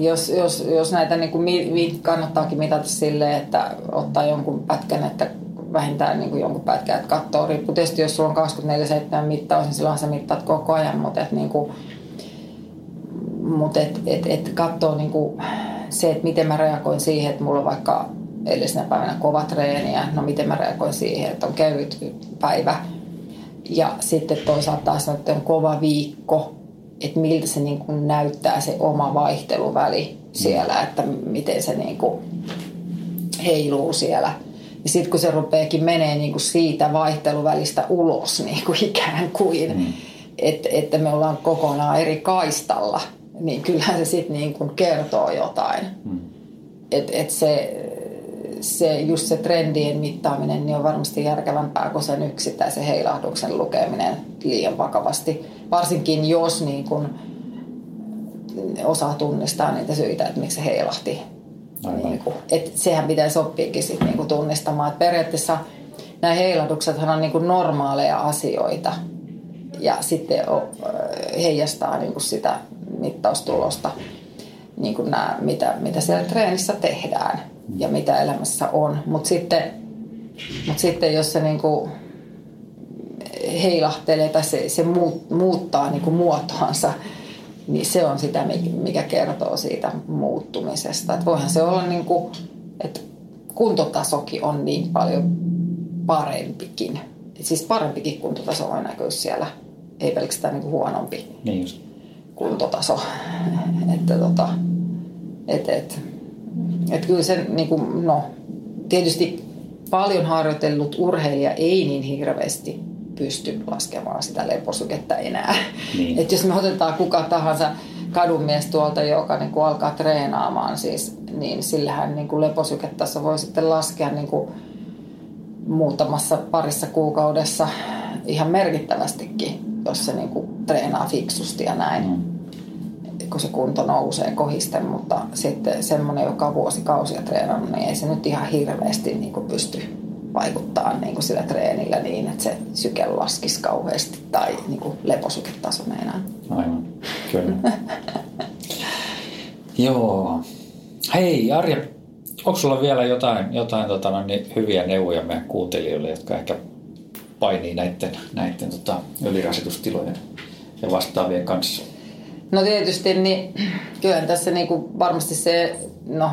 jos, jos, jos näitä niin kuin, kannattaakin mitata silleen, että ottaa jonkun pätkän, että vähintään niin kuin jonkun pätkän, että katsoo. Riippuu tietysti, jos sulla on 24-7 mittaus, niin silloin sä mittaat koko ajan, mutta et, niin kuin, mutta et, et, et katsoo niin kuin se, että miten mä reagoin siihen, että mulla on vaikka edellisenä päivänä kova treeni ja no miten mä reagoin siihen, että on kevyt päivä. Ja sitten toisaalta taas että on kova viikko, että miltä se niin kuin näyttää se oma vaihteluväli siellä, että miten se niin kuin heiluu siellä – ja sitten kun se rupeekin menee niin kuin siitä vaihteluvälistä ulos niin kuin ikään kuin, mm. että, että me ollaan kokonaan eri kaistalla, niin kyllähän se sitten niin kuin kertoo jotain. Mm. Että et se, se, just se trendien mittaaminen niin on varmasti järkevämpää kuin sen yksittäisen heilahduksen lukeminen liian vakavasti. Varsinkin jos niin kuin osaa tunnistaa niitä syitä, että miksi se heilahti niin kuin, et sehän pitäisi oppiakin sit niin kuin tunnistamaan. Et periaatteessa nämä heilahduksethan on niin kuin normaaleja asioita ja sitten heijastaa niin kuin sitä mittaustulosta, niin kuin nämä, mitä, mitä siellä treenissä tehdään ja mitä elämässä on. Mutta sitten, mut sitten jos se niin kuin heilahtelee tai se, se muuttaa niin kuin muotoansa, niin se on sitä, mikä kertoo siitä muuttumisesta. Että voihan se olla niin kuin, että kuntotasokin on niin paljon parempikin. Siis parempikin kuntotaso on näkyy siellä, ei pelkästään niin kuin huonompi
niin just.
Kuntotaso. että tota, et, et, et kyllä se, niin kuin, no, tietysti paljon harjoitellut urheilija ei niin hirveästi pysty laskemaan sitä leposykettä enää. Niin. Et jos me otetaan kuka tahansa kadunmies tuolta, joka niin kuin alkaa treenaamaan, siis, niin sillähän niin kuin leposyketaso voi sitten laskea niin kuin muutamassa parissa kuukaudessa ihan merkittävästikin, jos se niin kuin treenaa fiksusti ja näin. Mm. kun se kunto nousee kohisten, mutta sitten semmoinen, joka on vuosikausia treenannut, niin ei se nyt ihan hirveästi niin kuin pysty vaikuttaa niin kuin sillä treenillä niin, että se syke laskisi kauheasti tai niin kuin leposyketaso meinaan.
Aivan, kyllä. Joo. Hei Arja, onko sulla vielä jotain, jotain tota, no, niin hyviä neuvoja meidän kuuntelijoille, jotka ehkä painii näiden, näiden tota, ylirasitustilojen ja vastaavien kanssa?
No tietysti, niin kyllä tässä niin kuin varmasti se, no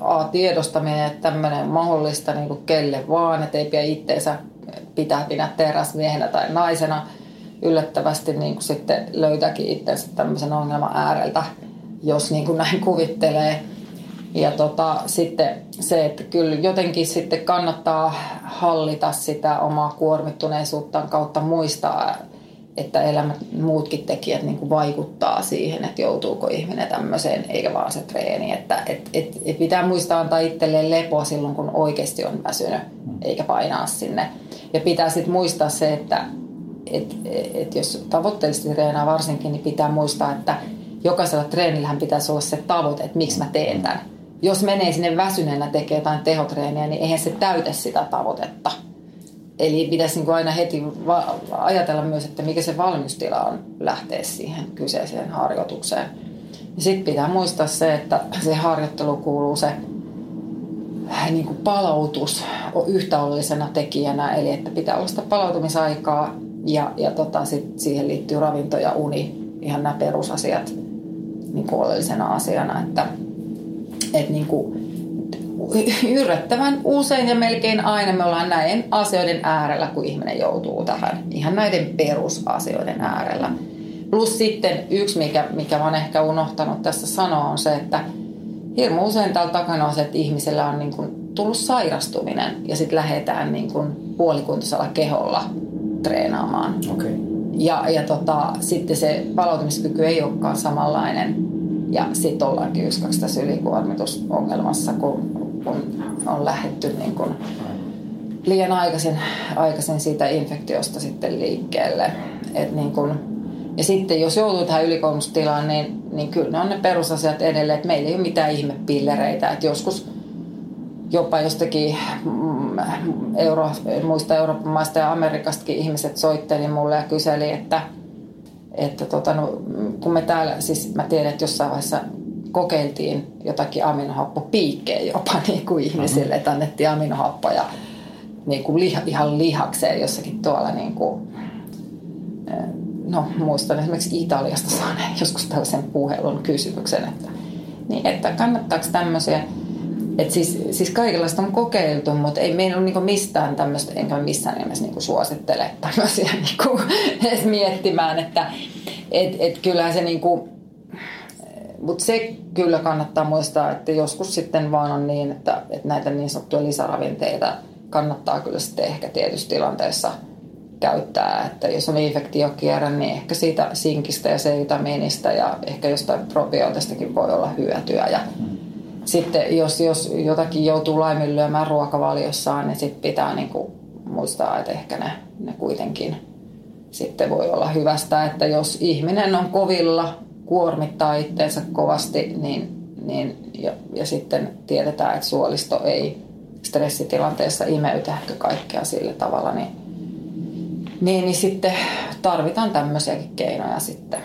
A, tiedostaminen, että tämmöinen mahdollista niin kuin kelle vaan, että ei pidä itteensä pitää pidä teräsmiehenä tai naisena yllättävästi niin kuin sitten löytääkin itsensä tämmöisen ongelman ääreltä, jos niin kuin näin kuvittelee. Ja tota, sitten se, että kyllä jotenkin sitten kannattaa hallita sitä omaa kuormittuneisuuttaan kautta muistaa, että elämät muutkin tekijät niin kuin vaikuttaa siihen, että joutuuko ihminen tämmöiseen, eikä vaan se treeni. Että et, et, et pitää muistaa antaa itselleen lepoa silloin, kun oikeasti on väsynyt, eikä painaa sinne. Ja pitää sitten muistaa se, että et, et jos tavoitteellisesti treenaa varsinkin, niin pitää muistaa, että jokaisella treenillähän pitäisi olla se tavoite, että miksi mä teen tämän. Jos menee sinne väsyneenä tekee jotain tehotreeniä, niin eihän se täytä sitä tavoitetta – Eli pitäisi niin aina heti va- ajatella myös, että mikä se valmistila on lähteä siihen kyseiseen harjoitukseen. Sitten pitää muistaa se, että se harjoittelu kuuluu se niin kuin palautus yhtä oleellisena tekijänä, eli että pitää olla sitä palautumisaikaa ja, ja tota, sit siihen liittyy ravinto ja uni, ihan nämä perusasiat niin kuin oleellisena asiana, että, että niin kuin, yllättävän usein ja melkein aina me ollaan näin asioiden äärellä, kun ihminen joutuu tähän. Ihan näiden perusasioiden äärellä. Plus sitten yksi, mikä, mikä mä oon ehkä unohtanut tässä sanoa, on se, että hirmu usein täällä takana on se, että ihmisellä on niin kuin tullut sairastuminen ja sitten lähdetään niin kuin puolikuntoisella keholla treenaamaan.
Okay.
Ja, ja tota, sitten se palautumiskyky ei olekaan samanlainen. Ja sitten ollaankin yksi tässä ylikuormitusongelmassa, kun kun on lähdetty niin kuin liian aikaisin, aikaisin siitä infektiosta sitten liikkeelle. Et niin kuin, ja sitten jos joutuu tähän ylikoulutustilaan, niin, niin kyllä ne on ne perusasiat edelleen, että meillä ei ole mitään ihmepillereitä. Että joskus jopa jostakin mm, euro, muista Euroopan maista ja Amerikastakin ihmiset soitteli mulle ja kyseli, että, että tota, no, kun me täällä, siis mä tiedän, että jossain vaiheessa kokeiltiin jotakin aminohappopiikkejä jopa [laughs] niin kuin ihmisille, että annettiin aminohappoja niin kuin liha, ihan lihakseen jossakin tuolla niin kuin, eh, no muistan esimerkiksi Italiasta saaneen joskus tällaisen puhelun kysymyksen, että, niin, että kannattaako tämmöisiä et siis, siis kaikenlaista on kokeiltu, mutta ei meillä ole niinku mistään tämmöistä, enkä missään nimessä niinku suosittele tämmöisiä [laughs] niinku edes miettimään, että et, et kyllähän se niinku, mutta se kyllä kannattaa muistaa, että joskus sitten vaan on niin, että, että näitä niin sanottuja lisäravinteita kannattaa kyllä sitten ehkä tietyssä tilanteessa käyttää. Että jos on infektiokierre, niin ehkä siitä sinkistä ja C-vitamiinista ja ehkä jostain probiootistakin voi olla hyötyä. Ja sitten jos, jos jotakin joutuu laiminlyömään ruokavaliossaan, niin sitten pitää niin kuin muistaa, että ehkä ne, ne kuitenkin sitten voi olla hyvästä, että jos ihminen on kovilla kuormittaa itteensä kovasti, niin, niin, ja, ja sitten tiedetään, että suolisto ei stressitilanteessa imeytä ehkä kaikkea sillä tavalla, niin, niin, niin sitten tarvitaan tämmöisiäkin keinoja sitten.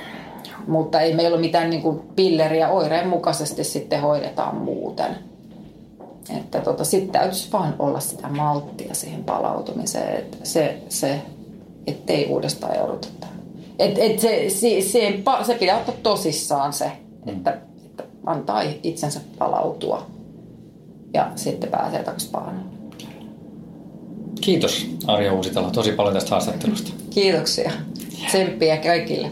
Mutta ei meillä ole mitään niin kuin pilleriä oireen mukaisesti sitten hoidetaan muuten. Että tota, sitten täytyisi vaan olla sitä malttia siihen palautumiseen, että se, se ettei uudestaan jouduta et, et se, se, se, se pitää ottaa tosissaan se, mm. että, että antaa itsensä palautua ja sitten pääsee takaisin paanoon.
Kiitos Arja Uusitalo tosi paljon tästä haastattelusta.
Kiitoksia. Tsemppiä kaikille.